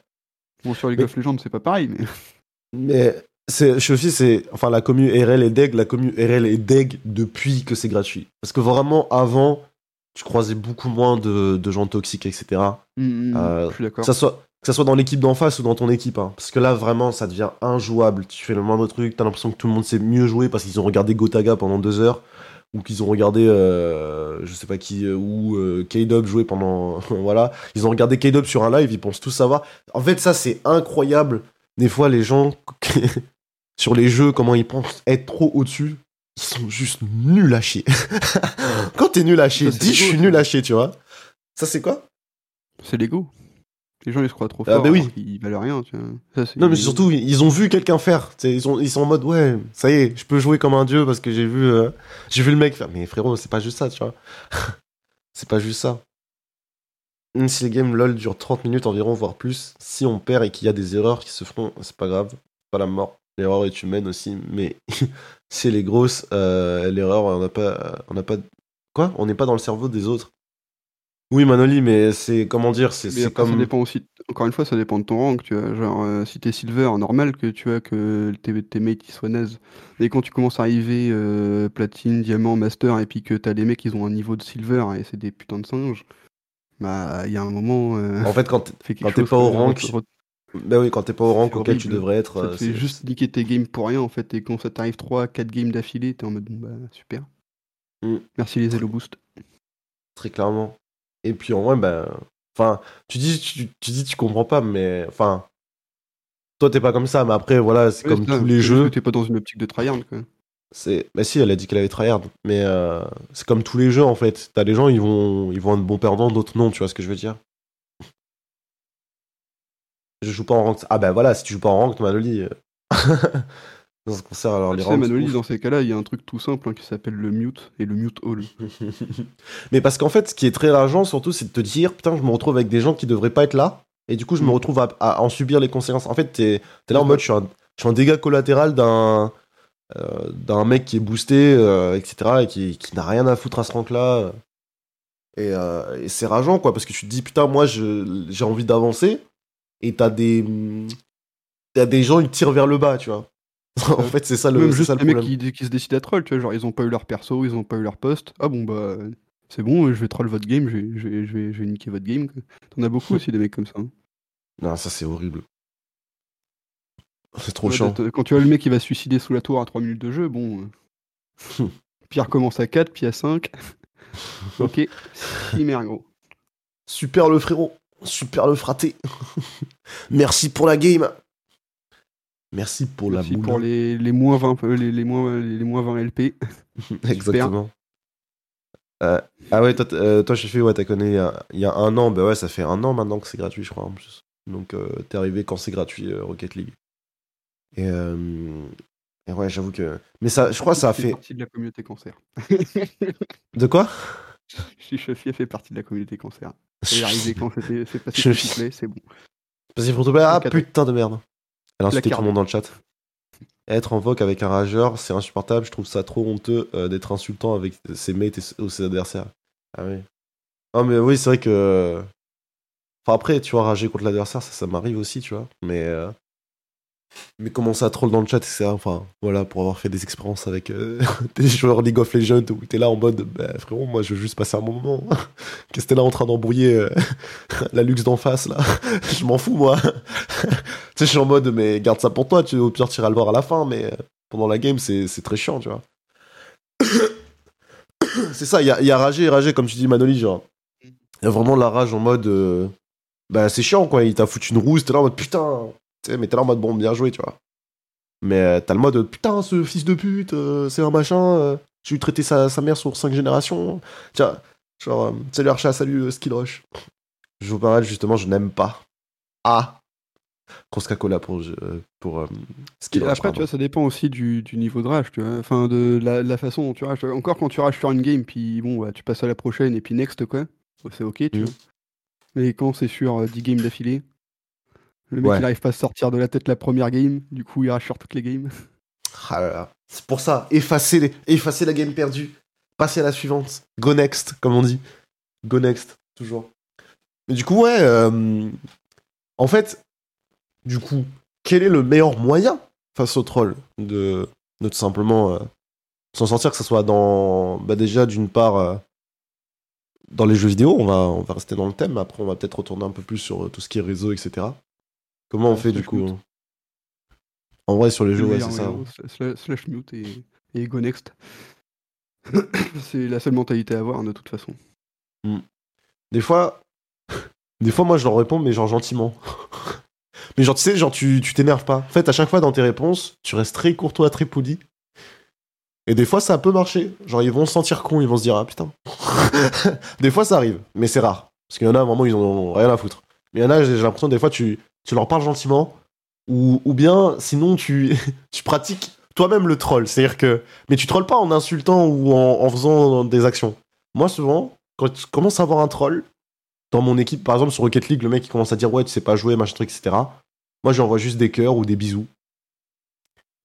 Bon, sur League Mais- of Legends, c'est pas pareil, mais. [LAUGHS] Mais c'est, je aussi, c'est, enfin, la commu RL est deg, la commu RL est deg depuis que c'est gratuit. Parce que vraiment, avant, tu croisais beaucoup moins de, de gens toxiques, etc. Mm, mm, Euh, je suis d'accord. Ça soit, que ça soit dans l'équipe d'en face ou dans ton équipe. hein. Parce que là, vraiment, ça devient injouable. Tu fais le moindre truc, t'as l'impression que tout le monde sait mieux jouer parce qu'ils ont regardé Gotaga pendant deux heures. Ou qu'ils ont regardé, euh, je sais pas qui, euh, ou euh, K-Dub jouer pendant. [LAUGHS] voilà. Ils ont regardé K-Dub sur un live, ils pensent tout savoir. En fait, ça, c'est incroyable. Des fois, les gens, [LAUGHS] sur les jeux, comment ils pensent être trop au-dessus, ils sont juste nuls à chier. [LAUGHS] Quand t'es nul à chier, dis je suis nul à chier, tu vois. Ça, c'est quoi? C'est l'ego. Les gens, ils se croient trop Ah, forts. bah oui. qu'ils valent rien, tu vois. Ça, c'est- Non, mais surtout, ils ont vu quelqu'un faire. Ils, sont, ils sont en mode, ouais, ça y est, je peux jouer comme un dieu parce que j'ai vu, euh, j'ai vu le mec faire. Mais frérot, c'est pas juste ça, tu vois. [LAUGHS] c'est pas juste ça. Même si les games LOL durent 30 minutes environ, voire plus, si on perd et qu'il y a des erreurs qui se feront, c'est pas grave, c'est pas la mort. L'erreur est humaine aussi, mais [LAUGHS] si elle est grosse, euh, l'erreur, on n'a pas, on n'a pas. Quoi? On n'est pas dans le cerveau des autres. Oui, Manoli, mais c'est comment dire, c'est Mais après, ça comme. dépend aussi. Encore une fois, ça dépend de ton rank, tu vois. Genre, euh, si t'es silver, normal que tu vois que tes, tes mates ils soient nazes. Et quand tu commences à arriver euh, platine, diamant, master, et puis que t'as les mecs ils ont un niveau de silver et c'est des putains de singes, bah il y a un moment. euh, En fait, quand [LAUGHS] t'es- pas au quoi. rank, Re- Ben oui, quand t'es pas au C'est auquel tu devrais être. Te c'est- juste niquer tes games pour rien en fait. Et quand ça t'arrive 3, 4 games d'affilée, t'es en mode bah super. Mm. Merci les Hello Boost. Très clairement. Et puis en vrai, ben. Enfin, tu dis, tu, tu dis, tu comprends pas, mais. Enfin. Toi, t'es pas comme ça, mais après, voilà, c'est comme tous les jeux. T'es pas dans une optique de tryhard quoi. C'est. Bah si, elle a dit qu'elle avait tryhard. Mais euh, c'est comme tous les jeux, en fait. T'as des gens, ils vont, ils vont être bons perdants, d'autres non, tu vois ce que je veux dire. Je joue pas en rank. Ah ben voilà, si tu joues pas en rank, Manoli. [LAUGHS] euh, dans ce concert, alors les sais. Manoli, dans ces cas-là, il y a un truc tout simple hein, qui s'appelle le mute et le mute all. [LAUGHS] Mais parce qu'en fait, ce qui est très rageant, surtout, c'est de te dire, putain, je me retrouve avec des gens qui devraient pas être là. Et du coup, je me Mm. retrouve à, à en subir les conséquences. En fait, t'es es là en C'est mode, je suis un, je suis un dégât collatéral d'un euh, d'un mec qui est boosté, euh, etc. et qui, qui n'a rien à foutre à ce rank-là. Et, euh, et c'est rageant, quoi, parce que tu te dis, putain, moi, j'ai envie d'avancer. Et t'as des. T'as des gens, ils tirent vers le bas, tu vois. [LAUGHS] en fait, c'est ça le, Même juste ça le les mecs qui, qui se décident à troll, tu vois, genre ils ont pas eu leur perso, ils ont pas eu leur poste. Ah bon bah c'est bon, je vais troll votre game, je vais, je vais, je vais, je vais niquer votre game. T'en as beaucoup [LAUGHS] aussi des mecs comme ça. hein. Non, ça, c'est horrible. C'est trop Ouais, chiant. Quand tu vois le mec qui va se suicider sous la tour à 3 minutes de jeu, bon. euh, [LAUGHS] Pierre commence à 4, puis à 5. ok, merde gros. Super le frérot, super le fraté. Merci pour la game. Merci pour Merci la boule. pour les, les, moins 20, euh, les, les, moins, les moins 20 LP. [LAUGHS] Exactement. Euh, ah ouais, toi, euh, toi je fais, ouais, t'as connu il y, a, il y a un an. Bah ouais, ça fait un an maintenant que c'est gratuit, je crois, en plus. Donc, euh, t'es arrivé quand c'est gratuit, Rocket League. Et, Et ouais, j'avoue que. Mais ça, je crois que ça a fait partie de la communauté cancer. [LAUGHS] De quoi? Si Chefi a fait partie de la communauté cancer. C'est [LAUGHS] arrivé quand c'était c'est passé plaît, c'est bon. Parce qu'il faut trouver. Ah putain de merde. Elle a insulté tout le monde dans le chat. Être en voc avec un rageur, c'est insupportable. Je trouve ça trop honteux euh, d'être insultant avec ses mates et ou ses adversaires. Ah oui. Non, mais oui, c'est vrai que. Enfin, après, tu vois, rager contre l'adversaire, ça, ça m'arrive aussi, tu vois. Mais. euh, Mais commencer à troll dans le chat, etc. Enfin, voilà, pour avoir fait des expériences avec euh, [LAUGHS] des joueurs League of Legends où t'es là en mode, bah, frérot, moi, je veux juste passer un moment. [LAUGHS] Qu'est-ce que t'es là en train d'embrouiller euh, [LAUGHS] la luxe d'en face, là? Je m'en fous, moi. tu sais, je suis en mode, mais garde ça pour toi, tu, au pire, tu iras le voir à la fin, mais euh, pendant la game, c'est très chiant, tu vois. [COUGHS] c'est ça, il y a, y a rager et rager, comme tu dis, Manoli, genre. Il y a vraiment la rage en mode. euh, bah, c'est chiant, quoi. Il t'a foutu une rousse, t'es là en mode putain. Sais, mais t'es là en mode bon, bien joué, tu vois. Mais euh, t'as le mode putain, ce fils de pute, euh, c'est un machin. euh, J'ai eu traiter sa, sa mère sur 5 générations. Tiens, genre, euh, salut Archa, salut Skill Rush. Je vous parle justement, je n'aime pas. Ah pour, euh, pour euh, Skill Rush. après, tu vois, ça dépend aussi du, du niveau de rage, tu vois. Enfin, de la, la façon dont tu rages. Encore quand tu rages sur une game, puis bon, bah, tu passes à la prochaine, et puis next, quoi. C'est ok, tu Mhm. vois. Mais quand c'est sur euh, 10 games d'affilée, le mec, Ouais. il arrive pas à sortir de la tête la première game, du coup, il sur toutes les games. Ah là là. C'est pour ça, effacer, les- effacer la game perdue. Passer à la suivante. Go next, comme on dit. Go next, toujours. Mais du coup, ouais. euh, en fait, du coup, quel est le meilleur moyen face au troll de, de tout simplement euh, s'en sortir, que ce soit dans. Bah, déjà, d'une part. euh, dans les jeux vidéo, on va, on va rester dans le thème, après on va peut-être retourner un peu plus sur euh, tout ce qui est réseau, etc. Comment on fait du coup mute. En vrai, sur les jeux, ouais, c'est ça. sla- Slash mute et, et go next. [COUGHS] c'est la seule mentalité à avoir, de toute façon. Des fois, [LAUGHS] des fois, moi, je leur réponds, mais genre gentiment. [LAUGHS] mais genre, tu sais, genre, tu t'énerves pas. En fait, à chaque fois dans tes réponses, tu restes très courtois, très poli. Et des fois, ça peut marcher. Genre, ils vont se sentir cons, ils vont se dire, ah putain. [LAUGHS] des fois, ça arrive, mais c'est rare. Parce qu'il y en a, vraiment, ils en ont rien à foutre. Mais il y en a, j'ai l'impression, des fois, tu, tu leur parles gentiment. Ou, ou bien, sinon, [LAUGHS] tu, pratiques toi-même le troll. C'est-à-dire que. Mais tu trolls pas en insultant ou en, faisant des actions. Moi, souvent, quand tu commences à avoir un troll, dans mon équipe, par exemple, sur Rocket League, le mec, il commence à dire, ouais, tu sais pas jouer, machin truc, etc. Moi, j'envoie juste des cœurs ou des bisous.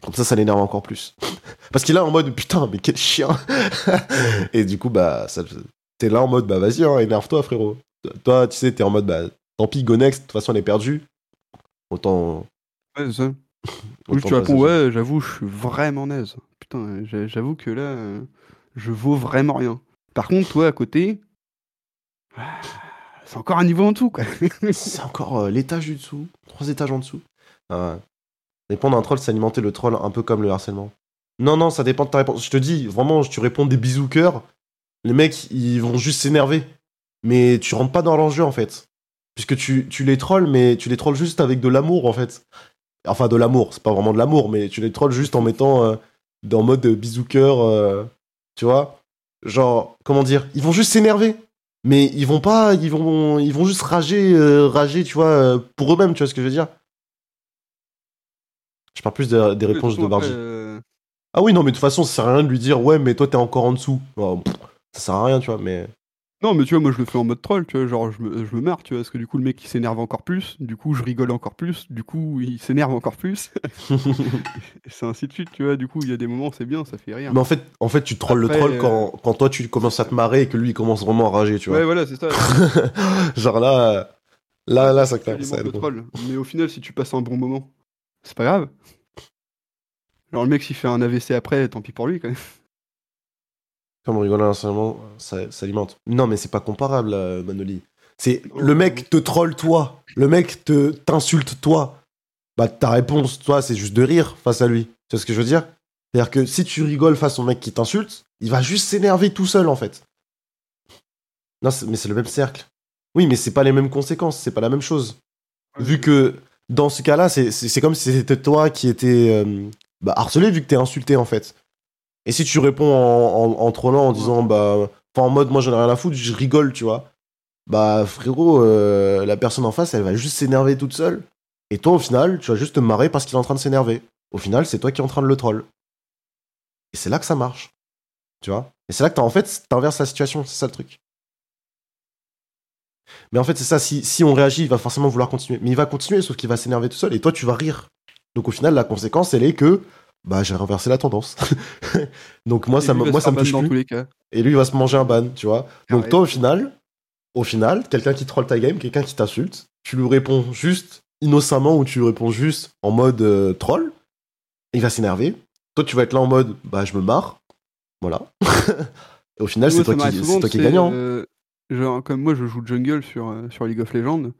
Comme ça, ça l'énerve encore plus. [LAUGHS] Parce qu'il est là en mode, putain, mais quel chien [LAUGHS] Et du coup, bah, ça- t'es là en mode, bah, vas-y, hein, énerve-toi, frérot. Toi, tu sais, t'es en mode, bah, tant pis, go next, de toute façon, elle est perdue. Autant. Ouais, c'est ça. tu réponds, ouais, j'avoue, je suis vraiment naze. Putain, j'a- j'avoue que là, euh, je vaux vraiment rien. Par contre, toi, à côté, ah, c'est encore un niveau en dessous, quoi. [LAUGHS] C'est encore euh, l'étage du dessous, trois étages en dessous. Ah ouais. Répondre à un troll, c'est alimenter le troll un peu comme le harcèlement. Non, non, ça dépend de ta réponse. Je te dis, vraiment, tu réponds des bisous cœur, les mecs, ils vont juste s'énerver. Mais tu rentres pas dans leur jeu, en fait. Puisque tu, tu les trolls, mais tu les trolls juste avec de l'amour, en fait. Enfin, de l'amour, c'est pas vraiment de l'amour, mais tu les trolls juste en mettant euh, dans mode bisous cœur, euh, tu vois. Genre, comment dire Ils vont juste s'énerver mais ils vont pas ils vont ils vont juste rager euh, rager tu vois euh, pour eux-mêmes tu vois ce que je veux dire je parle plus de- des réponses de euh, ah oui non mais de toute façon ça sert à rien de lui dire ouais mais toi t'es encore en dessous Bon, pff, ça sert à rien tu vois mais Non, mais tu vois, moi je le fais en mode troll, tu vois, genre je me, je me marre, tu vois, parce que du coup le mec il s'énerve encore plus, du coup je rigole encore plus, du coup il s'énerve encore plus, [LAUGHS] et c'est ainsi de suite, tu vois, du coup il y a des moments c'est bien, ça fait rire. mais en fait en fait tu trolles Après, le troll euh, quand, quand toi tu commences à te marrer et que lui il commence vraiment à rager tu vois ouais, voilà, c'est ça. [LAUGHS] genre là là là ça claque ça troll. Mais au final, si tu passes un bon moment, c'est pas grave. Genre le mec s'il fait un AVC après, tant pis pour lui, quand même. Comme rigoler insolemment, ça, ça alimente. Non, mais c'est pas comparable, euh, Manoli. C'est le mec te troll toi, le mec te t'insulte toi. Bah ta réponse, toi, c'est juste de rire face à lui. Tu vois ce que je veux dire? C'est-à-dire que si tu rigoles face au mec qui t'insulte, il va juste s'énerver tout seul en fait. Non, mais c'est le même cercle. Oui, mais c'est pas les mêmes conséquences, c'est pas la même chose. Vu que dans ce cas-là, c'est comme si c'était toi qui étais euh, bah, harcelé vu que t'es insulté en fait. Et si tu réponds en, en, en trollant en disant bah en mode moi j'en ai rien à foutre, je rigole, tu vois. Bah frérot, euh, la personne en face, elle va juste s'énerver toute seule. Et toi au final, tu vas juste te marrer parce qu'il est en train de s'énerver. au final, c'est toi qui es en train de le troll. Et c'est là que ça marche. Tu vois? Et c'est là que t'as, en fait, t'inverses la situation, c'est ça le truc. Mais en fait, c'est ça, si, si on réagit, il va forcément vouloir continuer. Mais il va continuer, sauf qu'il va s'énerver tout seul, et toi, tu vas rire. Donc au final, la conséquence, elle est que bah, j'ai renversé la tendance. [LAUGHS] Donc moi, Et ça, moi, ça me touche plus. tous les cas. Et lui, il va se manger un ban, tu vois. Donc Carré. toi, au final, au final, quelqu'un qui troll ta game, quelqu'un qui t'insulte, tu lui réponds juste innocemment ou tu lui réponds juste en mode euh, troll, il va s'énerver. Toi, tu vas être là en mode, bah, je me marre. Voilà. [LAUGHS] Et au final, c'est toi, qui, souvent, c'est toi qui es tu sais, gagnant. euh, genre, comme moi, je joue jungle sur, euh, sur League of Legends.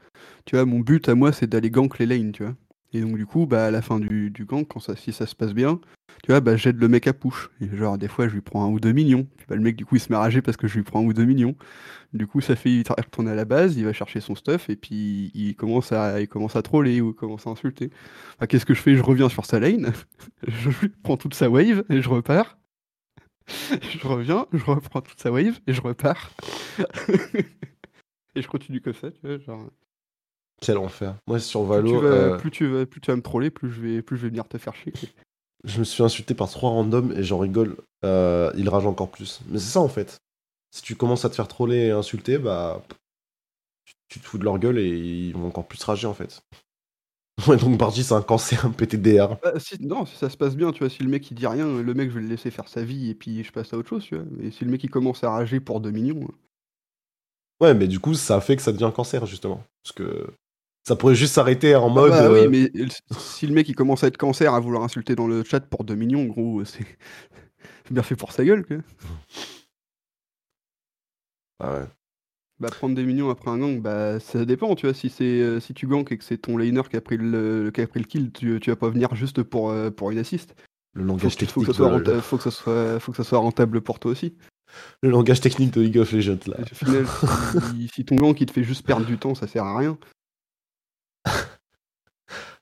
Tu vois, mon but à moi, c'est d'aller gank les lanes, tu vois. Et donc, du coup, bah, à la fin du, du gank, quand ça, si ça se passe bien, tu vois, bah, j'aide le mec à push. Genre, des fois, je lui prends un ou deux millions. Puis, bah, le mec, du coup, il se met à rager parce que je lui prends un ou deux millions. Du coup, ça fait il retourne à la base, il va chercher son stuff et puis il commence à, il commence à troller ou il commence à insulter. Qu'est-ce que je fais? Je reviens sur sa lane, [LAUGHS] je lui prends toute sa wave et je repars. [LAUGHS] Je reviens, je reprends toute sa wave et je repars. [LAUGHS] et je continue comme ça, tu vois, genre. Quel enfer. Moi, sur Plus Valo, tu, vas, euh, plus, tu vas, plus tu vas me troller, plus je vais, plus je vais venir te faire chier. je me suis insulté par trois randoms et j'en rigole. Euh, il rage encore plus. Mais c'est ça, en fait. Si tu commences à te faire troller et insulter, bah. tu- Tu te fous de leur gueule et ils vont encore plus rager, en fait. [LAUGHS] Ouais, donc Bargy, c'est un cancer, un PTDR. Bah, si, non, si ça se passe bien, tu vois, si le mec il dit rien, le mec je vais le laisser faire sa vie et puis je passe à autre chose, tu vois. Mais si le mec il commence à rager pour 2 millions, hein. Ouais, mais du coup, ça fait que ça devient un cancer, justement. Parce que ça pourrait juste s'arrêter en mode. bah euh, oui, mais l- si le mec il commence à être cancer, à vouloir insulter dans le chat pour 2 millions, gros, c'est [LAUGHS] c'est bien fait pour sa gueule, quoi. ah ouais. Bah prendre des millions après un gank, bah ça dépend, tu vois. Si c'est euh, si tu gank et que c'est ton laner qui a pris le, qui a pris le kill, tu, tu vas pas venir juste pour, euh, pour une assist. Le Faut langage que, faut technique, que ça soit de, faut que ça soit faut que ça soit rentable pour toi aussi. le langage technique de League of Legends, là. Au final, si, si ton gank il te fait juste perdre du temps, ça sert à rien.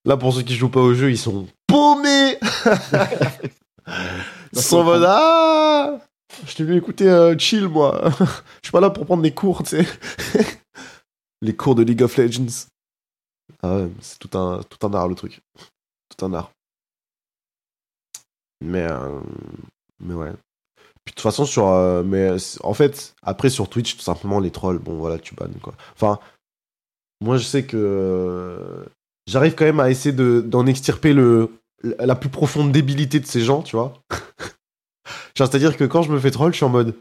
Là, pour ceux qui jouent pas au jeu, ils sont paumés [LAUGHS] Ils sont en mode Ah Je t'ai vu écouter euh, chill, moi. [LAUGHS] Je suis pas là pour prendre des cours, tu sais. [LAUGHS] Les cours de League of Legends. Ah ouais, c'est tout un, tout un art, le truc. Tout un art. Mais, euh, mais ouais. Puis de toute façon, sur. euh, mais en fait, après, sur Twitch, tout simplement, les trolls, bon, voilà, tu bannes, quoi. Enfin, moi, je sais que. J'arrive quand même à essayer de- d'en extirper le, la plus profonde débilité de ces gens, tu vois. [LAUGHS] C'est-à-dire que quand je me fais troll, je suis en mode.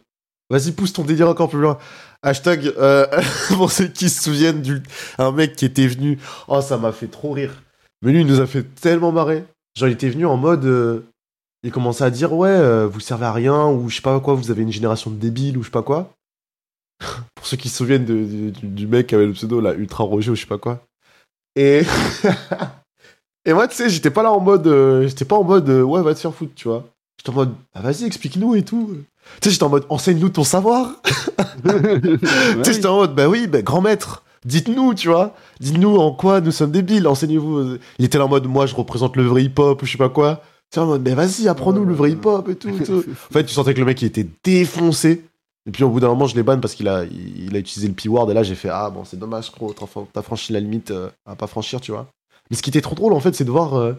Vas-y, pousse ton délire encore plus loin. Hashtag, euh, [LAUGHS] pour ceux qui se souviennent, du, un mec qui était venu. Oh, ça m'a fait trop rire. Mais lui, il nous a fait tellement marrer. Genre, il était venu en mode. euh, il commençait à dire, ouais, euh, vous servez à rien, ou je sais pas quoi, vous avez une génération de débiles, ou je sais pas quoi. [LAUGHS] pour ceux qui se souviennent de- du mec qui avait le pseudo, là, Ultra Roger, ou je sais pas quoi. Et. [LAUGHS] Et moi, tu sais, j'étais pas là en mode. euh, j'étais pas en mode, euh, ouais, va te faire foutre, tu vois. J'étais en mode, ah, vas-y, explique-nous et tout. Tu sais, j'étais en mode, enseigne-nous ton savoir. [LAUGHS] Tu sais, j'étais en mode, bah oui, bah, grand maître, dites-nous, tu vois. Dites-nous en quoi nous sommes débiles, enseignez-vous. Il était là en mode, moi, je représente le vrai hip-hop, ou je sais pas quoi. Tu sais, en mode, mais vas-y, apprends-nous le vrai hip-hop et tout. et tout. [LAUGHS] En fait, tu sentais que le mec, il était défoncé. Et puis, au bout d'un moment, je l'ai ban parce qu'il a, il, il a utilisé le P-word. Et là, j'ai fait, ah, bon, c'est dommage, gros, t'as franchi la limite euh, à pas franchir, tu vois. Mais ce qui était trop drôle, en fait, c'est de voir. euh,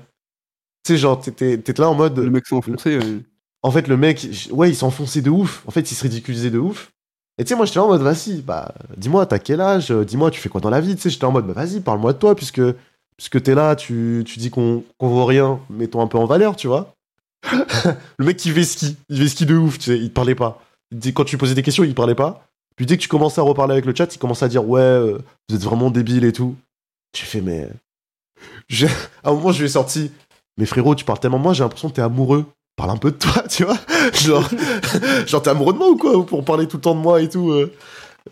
tu sais, genre, t'étais là en mode. le mec s'est enfoncé. ouais. En fait, le mec, ouais, il s'enfonçait de ouf. En fait, il se ridiculisait de ouf. Et tu sais, moi, j'étais là en mode, vas-y, bah, dis-moi, t'as quel âge Euh, Dis-moi, tu fais quoi dans la vie? Tu sais, j'étais en mode, bah, vas-y, parle-moi de toi, puisque, puisque t'es là, tu, tu dis qu'on qu'on vaut rien, mettons un peu en valeur, tu vois. [LAUGHS] le mec, il ski, il ski de ouf, tu sais, il te parlait pas. Quand tu posais des questions, il parlait pas. Puis dès que tu commençais à reparler avec le chat, il commençait à dire, ouais, euh, vous êtes vraiment débile et tout. J'ai fait, mais. J'ai- [LAUGHS] À un moment, je lui ai sorti, mais frérot, tu parles tellement de moi, j'ai l'impression que t'es amoureux parle un peu de toi, [LAUGHS] tu vois. Genre, [LAUGHS] genre t'es amoureux de moi ou quoi Pour parler tout le temps de moi et tout. euh.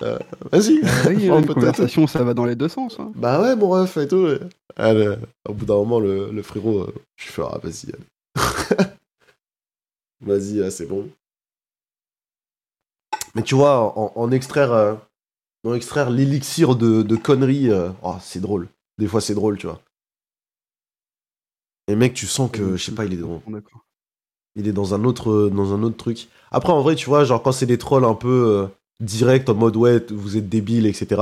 Euh, Vas-y. Ah oui, une conversation, ça va dans les deux sens. hein. Bah ouais, mon ref et tout. ouais. Ah, au bout d'un moment, le, le frérot, je fais, ah, vas-y. allez. vas-y, là, c'est bon. Mais tu vois, en, en extraire, euh, en extraire l'élixir de, de conneries, euh, oh, c'est drôle. Des fois, c'est drôle, tu vois. Et mec, tu sens que, je sais pas, il est dans, il est dans un autre dans un autre truc. Après en vrai, tu vois, genre quand c'est des trolls un peu euh, directs en mode ouais, vous êtes débiles, etc.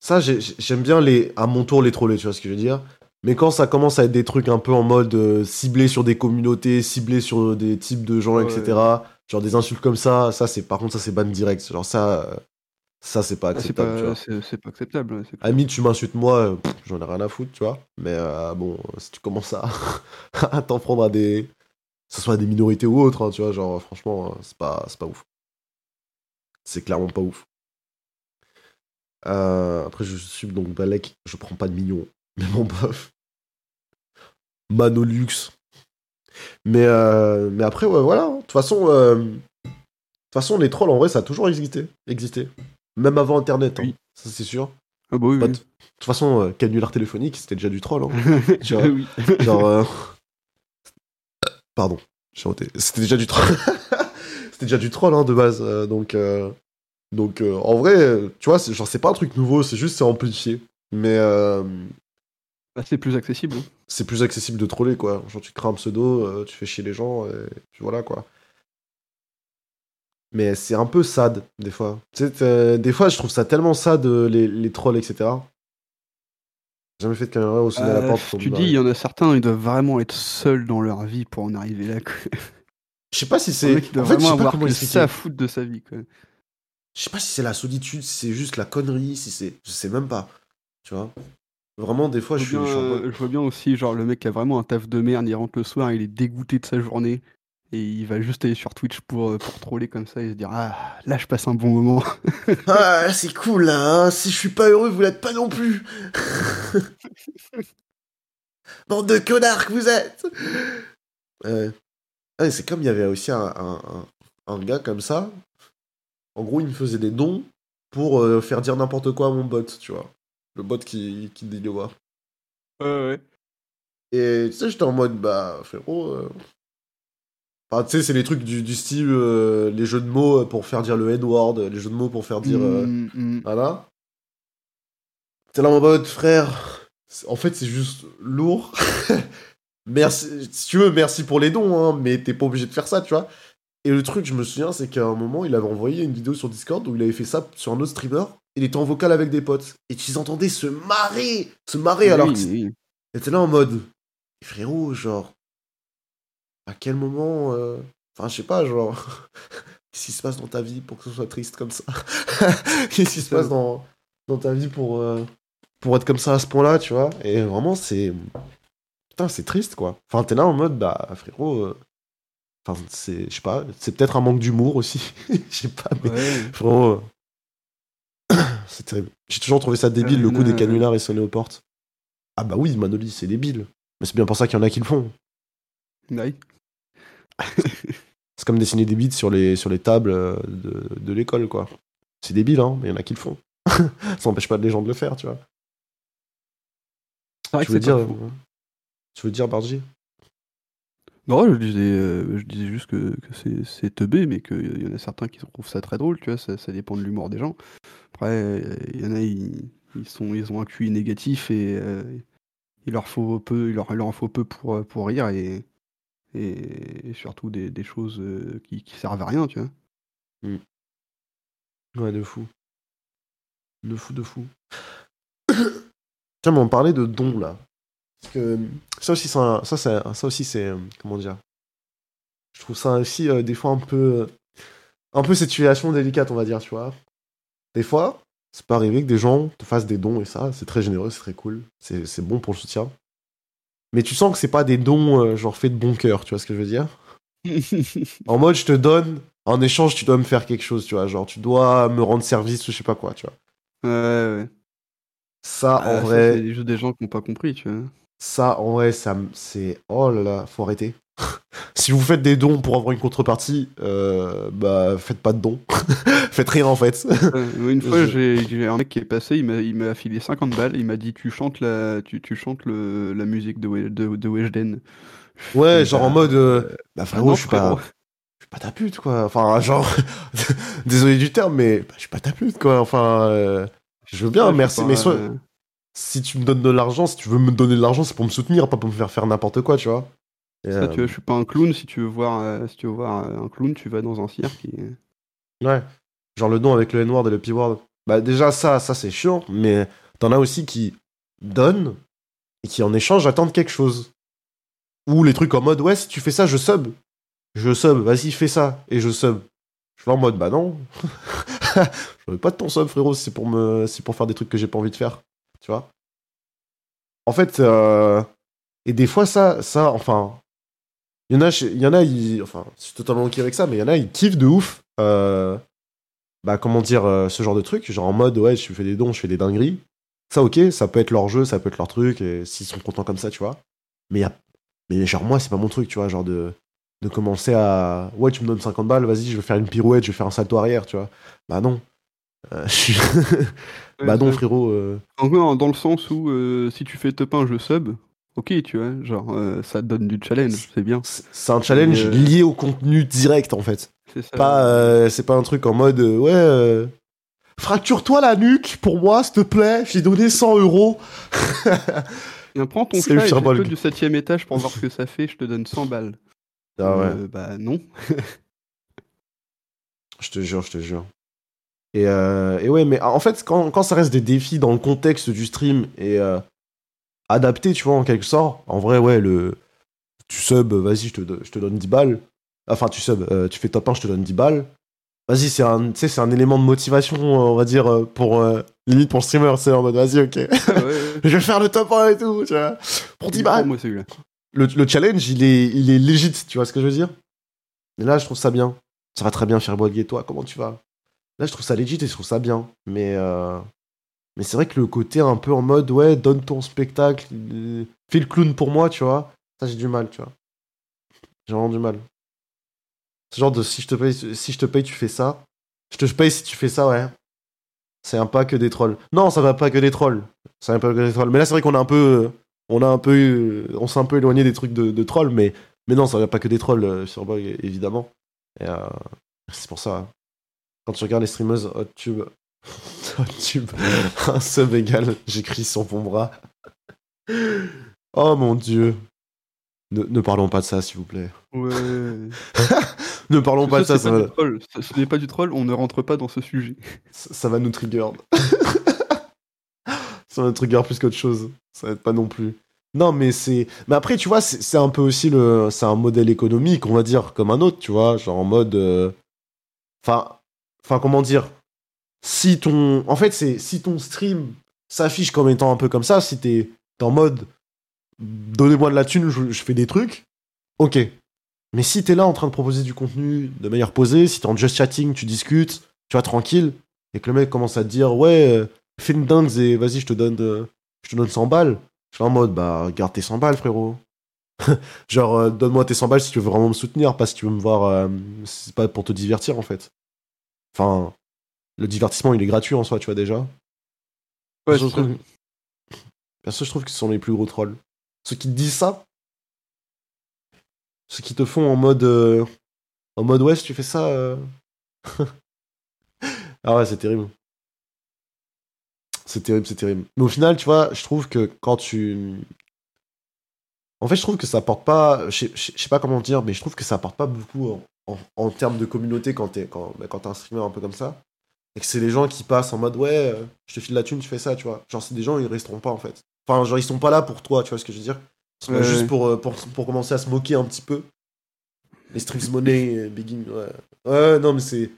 Ça, j'ai- j'aime bien les à mon tour les troller, tu vois ce que je veux dire. Mais quand ça commence à être des trucs un peu en mode euh, ciblé sur des communautés, ciblé sur des types de gens, Ouais, etc. Genre des insultes comme ça, ça c'est par contre ça c'est ban direct. Genre ça, euh, ça c'est pas Ah, c'est acceptable. pas, c'est pas acceptable. ouais. Ami, tu m'insultes moi, euh, j'en ai rien à foutre, tu vois. Mais euh, bon, si tu commences à, [LAUGHS] à t'en prendre à des. Que ce soit à des minorités ou autres, hein, tu vois, genre franchement, euh, c'est pas, c'est pas ouf. C'est clairement pas ouf. Euh, après, je suis donc Balek, je prends pas de millions. [LAUGHS] Mais mon bof. Manolux. Mais, euh, mais après, ouais, voilà. hein. De toute façon, euh, de toute façon, les trolls, en vrai, ça a toujours existé. existé. Même avant Internet, hein. Ça c'est sûr. Ah bah oui. Pas oui. de- toute façon, euh, canular téléphonique, c'était déjà du troll. Hein. [LAUGHS] Oui. Genre. Pardon, j'ai. C'était déjà du troll. [LAUGHS] c'était déjà du troll hein, de base. donc, donc en vrai, tu vois, c'est genre, c'est pas un truc nouveau, c'est juste c'est amplifié. Mais Bah, c'est plus accessible. C'est plus accessible de troller, quoi. Genre, tu crées un pseudo, euh, tu fais chier les gens, et puis voilà, quoi. Mais c'est un peu sad, des fois. Tu sais, des fois, je trouve ça tellement sad, euh, les, les trolls, etc. J'ai Jamais fait de caméra au sonner à la Euh, porte. tu me dis, il y en a certains, ils doivent vraiment être seuls dans leur vie pour en arriver là. quoi. Je sais pas si c'est. mec, il doit En fait, je vraiment sais pas comment ça à foutre de sa vie. Quoi. Je sais pas si c'est la solitude, si c'est juste la connerie, si c'est. Je sais même pas. Tu vois Vraiment, des fois, je Je suis. je bien, suis euh, je vois bien aussi, genre, le mec qui a vraiment un taf de merde, il rentre le soir, il est dégoûté de sa journée. Et il va juste aller sur Twitch pour, euh, pour troller comme ça et se dire Ah, là, je passe un bon moment. [LAUGHS] Ah, c'est cool là, hein. si je suis pas heureux, vous l'êtes pas non plus. [LAUGHS] Bande de connards que vous êtes. Ouais. Ouais, c'est comme il y avait aussi un, un, un- un gars comme ça. En gros, il me faisait des dons pour euh, faire dire n'importe quoi à mon bot, tu vois. Le bot qui, qui dit le voir. Ouais, ouais. Et tu sais, j'étais en mode, bah, frérot. euh, Enfin, tu sais, c'est les trucs du, du style, euh, les jeux de mots pour faire dire le N-word, les jeux de mots pour faire dire. euh, Mm, mm. Voilà. T'es là en mode, frère. En fait, c'est juste lourd. [LAUGHS] merci. Si tu veux, merci pour les dons, hein, mais t'es pas obligé de faire ça, tu vois. Et le truc, je me souviens, c'est qu'à un moment, il avait envoyé une vidéo sur Discord où il avait fait ça sur un autre streamer. Il était en vocal avec des potes. Et tu les entendais se marrer. Se marrer alors que. oui. Et t'es là en mode. Frérot, genre. À quel moment. euh, Enfin, je sais pas, genre. [LAUGHS] Qu'est-ce qui se passe dans ta vie pour que ce soit triste comme ça? [LAUGHS] Qu'est-ce qui se passe dans, dans ta vie pour, euh, pour être comme ça à ce point-là, tu vois? Et vraiment, c'est. Putain, c'est triste, quoi. Enfin, t'es là en mode, bah, frérot. euh, Enfin, c'est. Je sais pas, c'est peut-être un manque d'humour aussi. [LAUGHS] Je sais pas, mais. Ouais. Frérot. Euh, c'est terrible. J'ai toujours trouvé ça débile, le coup des Euh, canulars et sonner aux portes. Ah bah oui, Manoli, c'est débile. Mais c'est bien pour ça qu'il y en a qui le font. Oui. C'est comme dessiner des bits sur les, sur les tables euh, de, de l'école, quoi. C'est débile, hein, mais il y en a qui le font. [LAUGHS] ça n'empêche pas les gens de le faire, tu vois. Vrai Tu veux dire, euh, tu veux dire, Bargy? Non, je disais, euh, je disais juste que, que c'est, c'est teubé, mais qu'il y en a certains qui trouvent ça très drôle, tu vois, ça, ça dépend de l'humour des gens. Après, il y en a, ils, ils, sont, ils ont un QI négatif et euh, il, leur faut peu, il, leur, il leur en faut peu pour, euh, pour rire et, et, et surtout des, des choses qui, qui servent à rien, tu vois. Ouais, de fou. De fou, de fou. [COUGHS] Tiens, mais on parlait de dons, là. Parce que ça aussi, c'est un- ça, aussi, c'est... euh, Comment dire Je trouve ça aussi, euh, des fois, un peu... Un peu situation délicate, on va dire, tu vois. Des fois, c'est pas arrivé que des gens te fassent des dons, et ça, c'est très généreux, c'est très cool. C'est, c'est bon pour le soutien. Mais tu sens que c'est pas des dons, euh, genre, faits de bon cœur, tu vois ce que je veux dire? [LAUGHS] En mode, je te donne, en échange, tu dois me faire quelque chose, tu vois. Genre, tu dois me rendre service ou je sais pas quoi, tu vois. Ouais, ouais. Ça, Ah, en ça, vrai, c'est juste des gens qui n'ont pas compris, tu vois. Ça, en vrai, ça, c'est... Oh là là, faut arrêter. [LAUGHS] si vous faites des dons pour avoir une contrepartie, euh, bah, faites pas de dons. [LAUGHS] faites rien, en fait. Euh, une fois, j'ai un mec qui est passé, il m'a il m'a filé 50 balles, il m'a dit tu chantes la, tu, tu chantes le, la musique de, de, de Weshden. ouais, Et genre bah, en mode... euh, bah, ah frérot, je suis pas... frérot. Je suis pas ta pute, quoi. Enfin, genre... [LAUGHS] Désolé du terme, mais bah, je suis pas ta pute, quoi. Enfin... euh, Je veux bien, Ouais, merci, mais soit... euh, Si tu me donnes de l'argent, si tu veux me donner de l'argent, c'est pour me soutenir, pas pour me faire faire n'importe quoi, tu vois. Et, ça, euh, tu vois, je suis pas un clown, si tu veux voir, euh, si tu veux voir euh, un clown, tu vas dans un cirque. et- Ouais. Genre le don avec le N-word et le P-word. Bah déjà ça, ça c'est chiant, mais t'en as aussi qui donnent et qui en échange attendent quelque chose. Ou les trucs en mode, ouais, si tu fais ça, je sub. Je sub, vas-y, fais ça, et je sub. Je suis en mode, bah non. [LAUGHS] je veux pas de ton sub, frérot, c'est pour, me... c'est pour faire des trucs que j'ai pas envie de faire. Tu vois En fait, euh, et des fois, ça, ça enfin, il y en a, il y en a, enfin, je suis totalement ok avec ça, mais il y en a, ils kiffent de ouf. euh, bah, comment dire, euh, ce genre de truc, genre en mode, ouais, je fais des dons, je fais des dingueries. Ça, ok, ça peut être leur jeu, ça peut être leur truc, et s'ils sont contents comme ça, tu vois. Mais, y a... mais genre, moi, c'est pas mon truc, tu vois, genre de, de commencer à. Ouais, tu me donnes 50 balles, vas-y, je vais faire une pirouette, je vais faire un salto arrière, tu vois. Bah non. Euh, [LAUGHS] bah non, frérot. euh, dans le sens où euh, si tu fais top 1, je sub, ok, tu vois, genre euh, ça donne du challenge, c'est bien. C'est un challenge euh, lié au contenu direct, en fait. C'est ça. Pas, euh, c'est pas un truc en mode, ouais. Fracture-toi la nuque pour moi, s'il te plaît. J'ai donné 100 euros. [LAUGHS] Prends ton chat le et jette-le du septième étage pour voir ce que ça fait, je te donne 100 balles. Ah ouais. Bah non. [LAUGHS] Je te jure, je te jure. Et, euh, et ouais, mais en fait, quand, quand ça reste des défis dans le contexte du stream et euh, adapté, tu vois, en quelque sorte, en vrai, ouais, le. Tu sub, vas-y, je te, do- je te donne 10 balles. Enfin, tu sub, euh, tu fais top 1, je te donne 10 balles. Vas-y, c'est un, c'est un élément de motivation, on va dire, euh, pour. euh, limite pour le streamer, c'est en mode, vas-y, ok. Ouais, ouais. [LAUGHS] je vais faire le top 1 et tout, tu vois. Pour 10 Pour balles. moi. Le, le challenge, il est, il est legit, tu vois ce que je veux dire? Et là, je trouve ça bien. Ça va très bien, Firbolg, et toi, comment tu vas? Là, je trouve ça legit et je trouve ça bien. Mais, euh, mais c'est vrai que le côté un peu en mode, ouais, donne ton spectacle, euh, fais le clown pour moi, tu vois, ça, j'ai du mal, tu vois. J'ai vraiment du mal. C'est genre de si je te paye, si je te paye, tu fais ça. Je te paye si tu fais ça, ouais. C'est un pas que des trolls. Non, ça va pas que des trolls. Ça va pas que des trolls. Mais là, c'est vrai qu'on a un peu. On a un peu. eu- On s'est un peu éloigné des trucs de, trolls, mais, mais non, ça va pas que des trolls euh, sur Bug, évidemment. Euh, c'est pour ça. Quand tu regardes les streameuses HotTube. HotTube. [LAUGHS] [LAUGHS] un sub égal, j'écris sur mon bras. [LAUGHS] Oh mon dieu. Ne, ne parlons pas de ça, s'il vous plaît. Ouais. Ne parlons pas de ça, ça pas va, troll. Ce n'est pas du troll, on ne rentre pas dans ce sujet. ça, ça va nous trigger. ça va nous trigger plus qu'autre chose. Ça va être pas non plus. Non, mais c'est. Mais après, tu vois, c'est c'est un peu aussi le. C'est un modèle économique, on va dire, comme un autre, tu vois. Genre en mode. euh, Enfin. Enfin, comment dire Si ton. En fait, c'est. Si ton stream s'affiche comme étant un peu comme ça, si t'es en mode. Donnez-moi de la thune, je, fais des trucs. Ok. Mais si t'es là en train de proposer du contenu de manière posée, si t'es en just chatting, tu discutes, tu vois, tranquille, et que le mec commence à te dire, ouais, euh, fais une dingue et vas-y, je te donne, euh, je te donne 100 balles. Je suis en mode, bah, garde tes 100 balles, frérot. [LAUGHS] Genre, euh, donne-moi tes 100 balles si tu veux vraiment me soutenir, pas si tu veux me voir, c'est pas pour te divertir, en fait. Enfin, le divertissement, il est gratuit en soi, tu vois, déjà. Ouais, je trouve... Perso, je trouve que ce sont les plus gros trolls. Ceux qui te disent ça, ceux qui te font en mode, euh, en mode, ouais, si tu fais ça... euh, [LAUGHS] ah ouais, c'est terrible. C'est terrible, c'est terrible. Mais au final, tu vois, je trouve que quand tu... En fait, je trouve que ça apporte pas... Je sais pas comment dire, mais je trouve que ça apporte pas beaucoup en, termes de communauté quand t'es quand, bah, quand un streamer un peu comme ça. Et que c'est les gens qui passent en mode, ouais, euh, je te file la thune, tu fais ça, tu vois. Genre, c'est des gens, ils resteront pas, en fait. Enfin, genre, ils sont pas là pour toi, tu vois ce que je veux dire pas Ouais, juste ouais. pour, euh, pour, pour commencer à se moquer un petit peu. Les streams money, euh, begin, ouais. Ouais, non, mais c'est...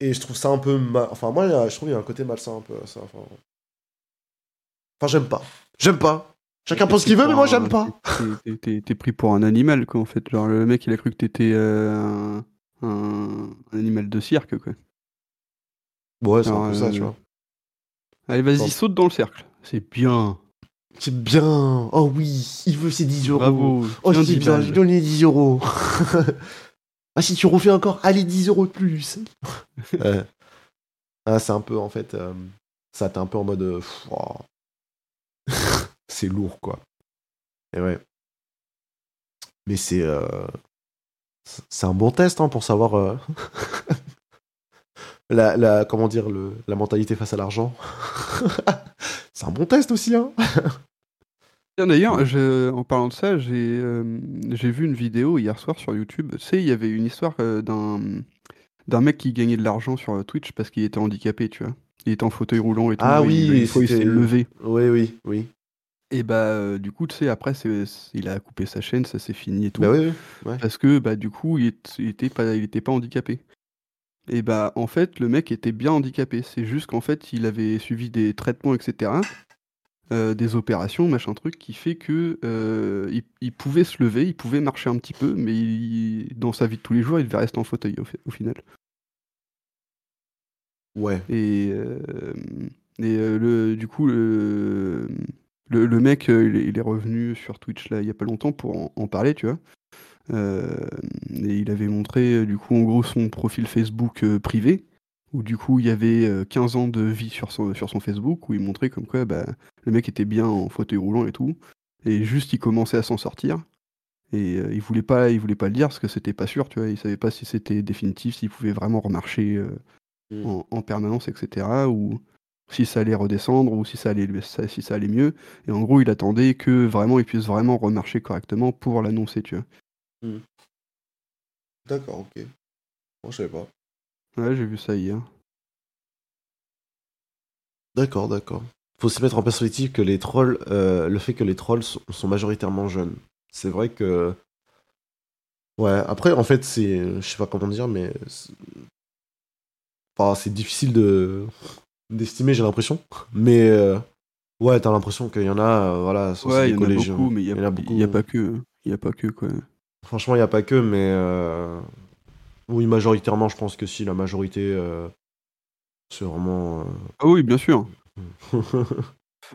Et je trouve ça un peu... mal- Enfin, moi, je trouve qu'il y a un côté malsain un peu à ça. Enfin, enfin j'aime pas. J'aime pas. Chacun pense ce qu'il veut, mais moi, j'aime pas. T'es- pris pour un animal, quoi, en fait. Genre, le mec, il a cru que t'étais euh, un, animal de cirque, quoi. Ouais, c'est un peu ça, euh, tu vois. Allez, vas-y, Bon. saute dans le cercle. C'est bien. C'est bien. Oh oui, il veut ses 10 euros. Bravo. Oh, c'est 10 bien, balles. j'ai donné 10 euros. [LAUGHS] ah, si tu refais encore, allez, 10 euros de plus. [LAUGHS] Ouais. Ah, c'est un peu, en fait, euh, ça, t'es un peu en mode. pff, oh. C'est lourd, quoi. Et ouais. Mais c'est. euh, c'est- un bon test hein, pour savoir. euh, [LAUGHS] la, la, comment dire, le, la mentalité face à l'argent. [LAUGHS] c'est un bon test aussi, hein. [LAUGHS] D'ailleurs, je- en parlant de ça, j'ai euh, j'ai vu une vidéo hier soir sur YouTube. Tu sais, il y avait une histoire euh, d'un d'un mec qui gagnait de l'argent sur euh, Twitch parce qu'il était handicapé, tu vois. Il était en fauteuil roulant et tout. Ah oui, il- fois, il c'était- s'est levé. Oui, oui, oui. Et bah, euh, du coup, tu sais, après, c'est, c'est- il a coupé sa chaîne, ça s'est fini et tout. Bah oui, oui. ouais. Parce que, bah, du coup, il, était pas, il était pas handicapé. Et bah, en fait, le mec était bien handicapé. C'est juste qu'en fait, il avait suivi des traitements, etc. euh, des opérations, machin truc, qui fait que euh, il, il pouvait se lever, il pouvait marcher un petit peu, mais il- dans sa vie de tous les jours, il devait rester en fauteuil au, fi- au final. Ouais. Et, et le, du coup, le, le, le mec, euh, il est, revenu sur Twitch là il y a pas longtemps pour en, en parler, tu vois. Euh, et il avait montré euh, du coup en gros son profil Facebook euh, privé, où du coup il y avait euh, 15 ans de vie sur son, sur son Facebook, où il montrait comme quoi bah, le mec était bien en fauteuil roulant et tout, et juste il commençait à s'en sortir. Et il voulait pas, il voulait pas le dire parce que c'était pas sûr, tu vois. Il savait pas si c'était définitif, s'il pouvait vraiment remarcher euh, Mm. en, en permanence, etc. Ou si ça allait redescendre, ou si ça allait, si ça allait mieux. Et en gros, il attendait que vraiment il puisse vraiment remarcher correctement pour l'annoncer, tu vois. D'accord, ok. Moi, je savais pas. Ouais, j'ai vu ça hier. D'accord, d'accord. Faut se mettre en perspective que les trolls, euh, le fait que les trolls sont, sont majoritairement jeunes. C'est vrai que. Ouais, après, en fait, c'est. Je sais pas comment dire, mais. Enfin, c'est difficile de. D'estimer, j'ai l'impression. Mais. euh, Ouais, t'as l'impression qu'il y en a, euh, voilà, sont Ouais, il y en a beaucoup, mais il y, y en a- a beaucoup. il y a pas que. Il y a pas que, quoi. Franchement, il n'y a pas que, mais. euh, Oui, majoritairement, je pense que si, la majorité. euh, C'est vraiment. Ah oui, bien sûr. [LAUGHS]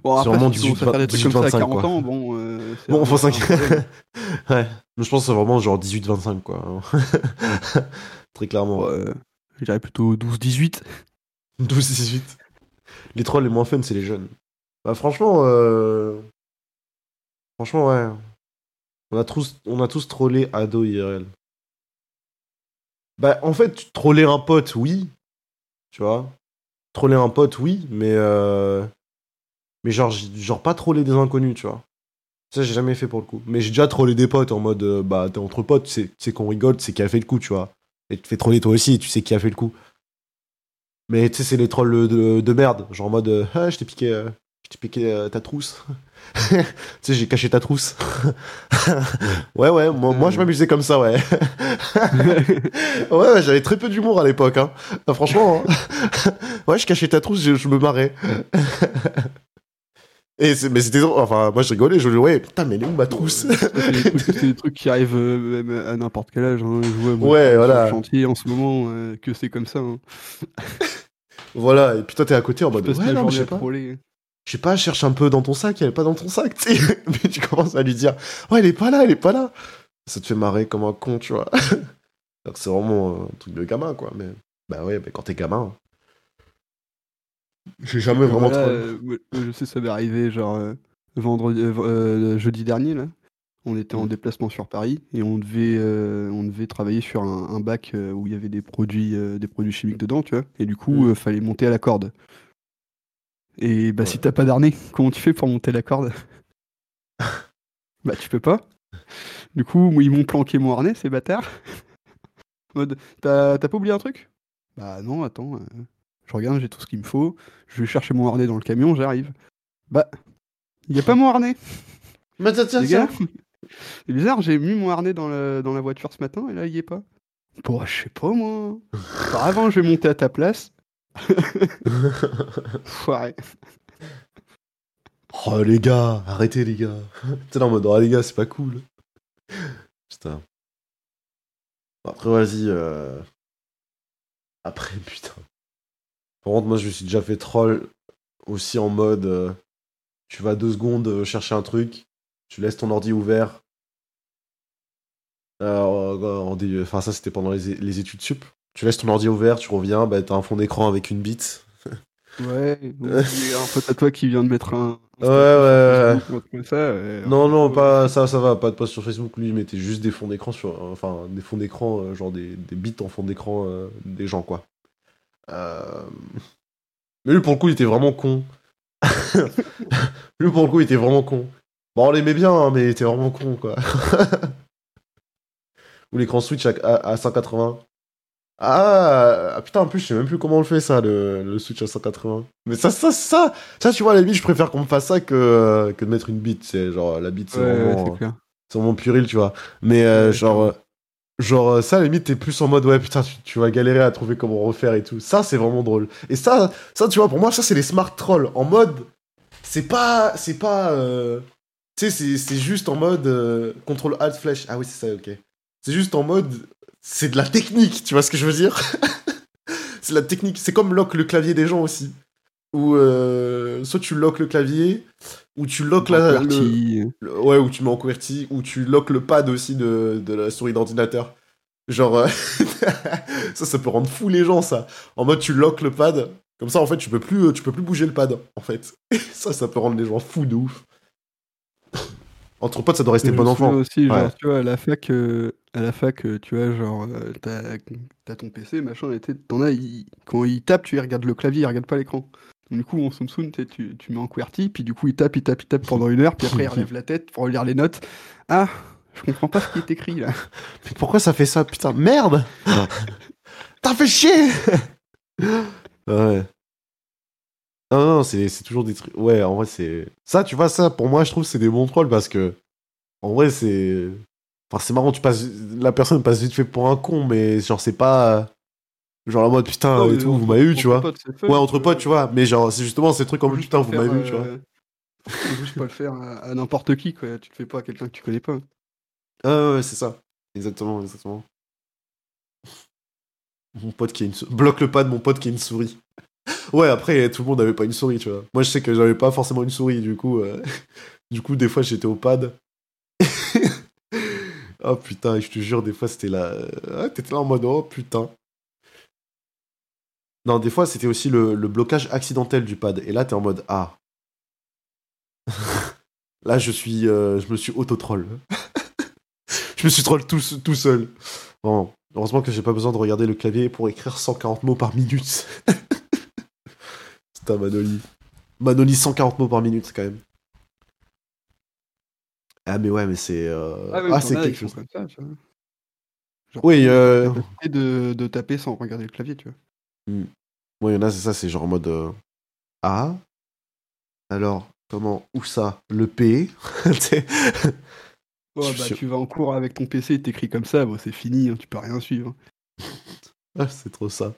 Bon, C'est après, vraiment si tu commences à faire des trucs 18, comme ça à 25, 40 quoi. ans, bon... un 5. problème. [LAUGHS] ouais. Mais je pense que c'est vraiment genre 18-25, quoi. [LAUGHS] Très clairement. Dirais plutôt 12-18. 12-18. Les trolls les moins fun, c'est les jeunes. Bah, franchement, euh... franchement, ouais. On a tous, on a tous trollé ado IRL. Bah, en fait, troller un pote, oui. Tu vois? Troller un pote, oui, mais. Euh... Mais genre, genre, pas troller des inconnus, tu vois. Ça, j'ai jamais fait pour le coup. Mais j'ai déjà trollé des potes en mode, euh, bah, t'es entre potes, tu qu'on rigole, tu sais qui a fait le coup, tu vois. Et tu fais troller toi aussi, tu sais qui a fait le coup. Mais tu sais, c'est les trolls de, de merde. Genre en mode, euh, ah, je t'ai piqué, euh, piqué euh, ta trousse. [LAUGHS] tu sais, j'ai caché ta trousse. [LAUGHS] ouais, ouais, moi, moi je m'amusais comme ça, ouais. [LAUGHS] ouais, ouais, j'avais très peu d'humour à l'époque. Hein. Franchement, hein. ouais, je cachais ta trousse, je, je me marrais. Et mais c'était enfin moi je rigolais je ouais putain mais elle est où ma trousse C'est des, trucs- c'est des trucs qui arrivent euh, même à n'importe quel âge. Hein. Je vois, moi, Ouais, voilà. chantier en ce moment euh, que c'est comme ça. Hein. [LAUGHS] voilà et puis toi t'es à côté en mode ouais non je sais pas troller. je sais pas, cherche un peu dans ton sac, elle est pas dans ton sac, tu sais. [LAUGHS] Mais tu commences à lui dire, ouais, elle est pas là, elle est pas là. Ça te fait marrer comme un con, tu vois. [LAUGHS] C'est vraiment un truc de gamin, quoi. Mais bah ouais, mais quand t'es gamin. J'ai jamais vraiment Voilà, euh, je sais, ça m'est arrivé genre euh, vendredi, euh, jeudi dernier là. On était en Mm. déplacement sur Paris et on devait, euh, on devait travailler sur un, un bac euh, où il y avait des produits, euh, des produits chimiques dedans, tu vois. Et du coup, Mm. euh, fallait monter à la corde. Et bah, si t'as pas d'arnais, comment tu fais pour monter la corde? [LAUGHS] Bah, tu peux pas. Du coup, ils m'ont planqué mon harnais, ces bâtards. [LAUGHS] Mode, t'as pas oublié un truc? Bah non, attends. Je regarde, j'ai tout ce qu'il me faut. Je vais chercher mon harnais dans le camion, j'arrive. Bah, il y a pas mon harnais. [LAUGHS] Mais tiens, [LAUGHS] c'est bizarre, j'ai mis mon harnais dans, le- dans la voiture ce matin et là, il y est pas. Bon, je sais pas moi. [LAUGHS] Avant, je vais monter à ta place. Foiré. Oh les gars, arrêtez les gars. T'es là en mode, oh les gars, c'est pas cool. Putain. Bon, Après, vas-y. euh, Après, putain. Par contre, moi, je me suis déjà fait troll aussi en mode, euh, tu vas deux secondes euh, chercher un truc, tu laisses ton ordi ouvert. Euh, Enfin, ça, c'était pendant les, les études sup. Tu laisses ton ordi ouvert, tu reviens, bah, t'as un fond d'écran avec une bite. Ouais, un pote à toi qui vient de mettre un. [LAUGHS] Ouais, ouais, comme ça, ouais. Non, non, pas ça, ça va, pas de post sur Facebook. Lui, il mettait juste des fonds d'écran sur, enfin, des fonds d'écran, genre des, des bits en fond d'écran euh, des gens, quoi. Euh, Mais lui, pour le coup, il était vraiment con. [LAUGHS] lui, pour le coup, il était vraiment con. Bon, on l'aimait bien, hein, mais il était vraiment con, quoi. [LAUGHS] Ou l'écran Switch à, à- à 180. Ah, ah, putain, en plus, je sais même plus comment on le fait, ça, le, le switch à 180. Mais ça, ça, ça, ça, tu vois, à la limite, je préfère qu'on me fasse ça que, que de mettre une bite. C'est genre, la bite, c'est Ouais, ouais, vraiment, c'est vraiment tu vois. Mais euh, genre, euh, genre, euh, ça, limite, t'es plus en mode, ouais, putain, tu, vas galérer à trouver comment refaire et tout. Ça, c'est vraiment drôle. Et ça, ça, tu vois, pour moi, ça, c'est les smart trolls. En mode, c'est pas, c'est pas, euh, tu sais, c'est- juste en mode euh, alt flèche. Ah oui, c'est ça, ok. C'est juste en mode, c'est de la technique, tu vois ce que je veux dire? [LAUGHS] C'est la technique. C'est comme lock le clavier des gens aussi. Ou euh, soit tu lock le clavier, ou tu lock la, le, QWERTY, le- ouais, ou tu mets en QWERTY, ou tu lock le pad aussi de, de la souris d'ordinateur. Genre, euh, [LAUGHS] ça, ça peut rendre fou les gens, ça. En mode, tu lock le pad, comme ça, en fait, tu peux plus, euh, tu peux plus bouger le pad, en fait. [LAUGHS] ça, ça peut rendre les gens fous de ouf. Entre potes, ça doit rester bon enfant. aussi, genre, Ouais. tu vois, à la fac, euh, à la fac, euh, tu vois, genre, t'as ton PC, machin, et t'en as, il- quand il tape, tu regardes le clavier, il regarde pas l'écran. Du coup, en Soum, t'sais, tu, tu mets en QWERTY, puis du coup, il tape, il tape, il tape pendant une heure, puis après, il relève la tête pour relire les notes. Ah, je comprends pas ce qui est écrit, là. [LAUGHS] Mais pourquoi ça fait ça, putain Merde [LAUGHS] T'as fait chier Ouais. Non, non, c'est c'est toujours des trucs. Ouais, en vrai, c'est. Ça, tu vois, ça, pour moi, je trouve, c'est des bons trolls parce que. En vrai, c'est. Enfin, c'est marrant, tu passes. La personne passe vite fait pour un con, mais genre, c'est pas. Genre, la mode, putain, Non, et tout, vous m'avez eu, tu vois. potes, c'est fun, Ouais, entre tu potes, tu vois. Mais genre, c'est justement ces trucs comme juste putain, pas vous m'avez vu, tu vois. euh, Faut juste pas le faire à, à n'importe qui, quoi. Tu le fais pas à quelqu'un que tu connais pas. Ah ouais, c'est ça. Exactement, exactement. Mon pote qui a une souris. Bloque le pad, mon pote qui a une souris. [LAUGHS] Ouais, après, tout le monde n'avait pas une souris, tu vois. Moi, je sais que j'avais pas forcément une souris, du coup, euh, [LAUGHS] du coup, des fois, j'étais au pad. [LAUGHS] oh putain, je te jure, des fois, c'était là. Ah, T'étais là en mode, oh putain. Non, des fois, c'était aussi le, le blocage accidentel du pad. Et là, t'es en mode, ah. [LAUGHS] là, je suis. euh, je me suis auto-troll. [LAUGHS] je me suis troll tout, tout seul. Vraiment. Heureusement que j'ai pas besoin de regarder le clavier pour écrire 140 mots par minute. [LAUGHS] C'est un Manoli. Manoli 140 mots par minute, quand même. Ah, mais ouais, mais c'est. euh, Ah, t'en c'est quelque chose. comme ça, tu vois. Genre, Oui, euh, de, de taper sans regarder le clavier, tu vois. Moi, il y en a, c'est ça, c'est genre en mode. euh, Ah Alors, comment Où ça Le P? [LAUGHS] Je bah, tu vas en cours avec ton PC, t'écris comme ça, bon, c'est fini, hein, tu peux rien suivre. [LAUGHS] Ah, c'est trop ça.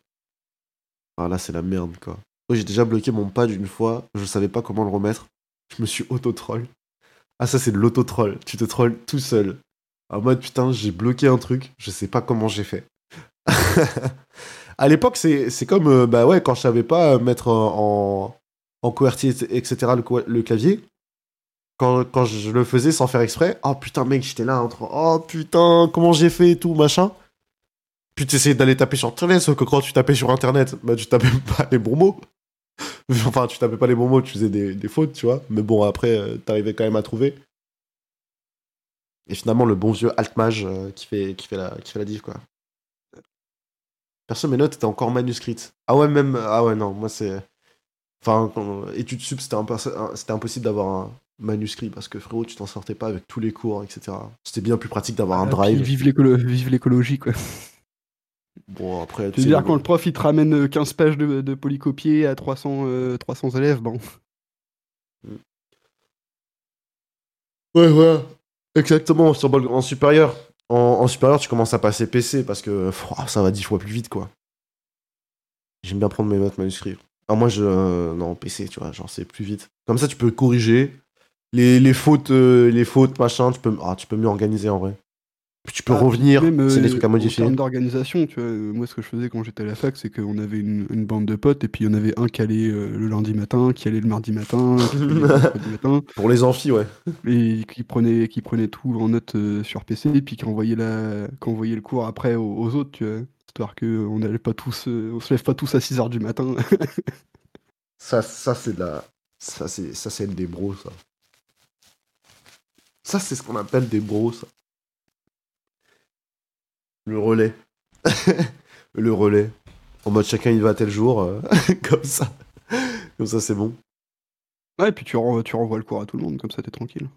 Ah là, c'est la merde, quoi. Moi, j'ai déjà bloqué mon pad une fois, je savais pas comment le remettre. Je me suis auto-troll. Ah, ça, c'est de l'auto-troll. Tu te trolls tout seul. En mode, putain, j'ai bloqué un truc, je sais pas comment j'ai fait. [LAUGHS] à l'époque, c'est comme, euh, bah ouais, quand je savais pas euh, mettre en, en, en QWERTY, etc., le, clavier, quand, quand je le faisais sans faire exprès, oh putain, mec, j'étais là entre, oh putain, comment j'ai fait et tout, machin. Puis tu essayais d'aller taper sur Internet, sauf que quand tu tapais sur Internet, bah tu tapais [LAUGHS] pas les bons mots. [LAUGHS] Enfin, tu tapais pas les bons mots, tu faisais des, des fautes, tu vois. Mais bon, après, euh, t'arrivais quand même à trouver. Et finalement, le bon vieux Altmage euh, qui, fait, qui, fait la, qui fait la diff, quoi. Perso, mes notes étaient encore manuscrites. Ah ouais, même. Ah ouais, non, moi c'est. Enfin, quand- études sup, c'était impossible d'avoir un manuscrit parce que frérot, tu t'en sortais pas avec tous les cours, etc. C'était bien plus pratique d'avoir un Ah, drive. Vive l'écolo- vive l'écologie, quoi. Bon, après, Je tu veux sais, dire, le- quand le prof il te ramène euh, 15 pages de, de polycopier à 300, euh, 300 élèves, bon. Ouais, ouais. Exactement, sur en supérieur. En, supérieur, tu commences à passer PC parce que ah, ça va dix fois plus vite, quoi. J'aime bien prendre mes notes manuscrits. Alors moi, je... euh, non, PC, tu vois, genre, c'est plus vite. Comme ça, tu peux corriger. Les, les fautes, euh, les fautes, machin, tu peux, ah, tu peux mieux organiser, en vrai. Tu peux Ah, revenir, c'est des euh, trucs à modifier. En termes d'organisation, tu vois, euh, moi ce que je faisais quand j'étais à la fac, c'est qu'on avait une, une bande de potes et puis il y en avait un qui allait euh, le lundi matin, qui allait le mardi matin, [LAUGHS] qui allait le mercredi matin, Pour les amphis, ouais. et qui prenait, qui prenait tout en note euh, sur PC et puis qui envoyait, la, qui envoyait le cours après aux, aux autres, tu vois, histoire qu'on n'allait pas tous, euh, on se lève pas tous à 6h du matin. [LAUGHS] Ça, ça c'est de la... Ça, c'est ça, c'est des bros, ça. Ça, c'est ce qu'on appelle des bros, ça. Le relais. [LAUGHS] le relais. En mode chacun il va à tel jour, euh, [LAUGHS] comme ça. Comme ça, c'est bon. ouais, et puis tu, renvoies, tu renvoies le cours à tout le monde, comme ça t'es tranquille.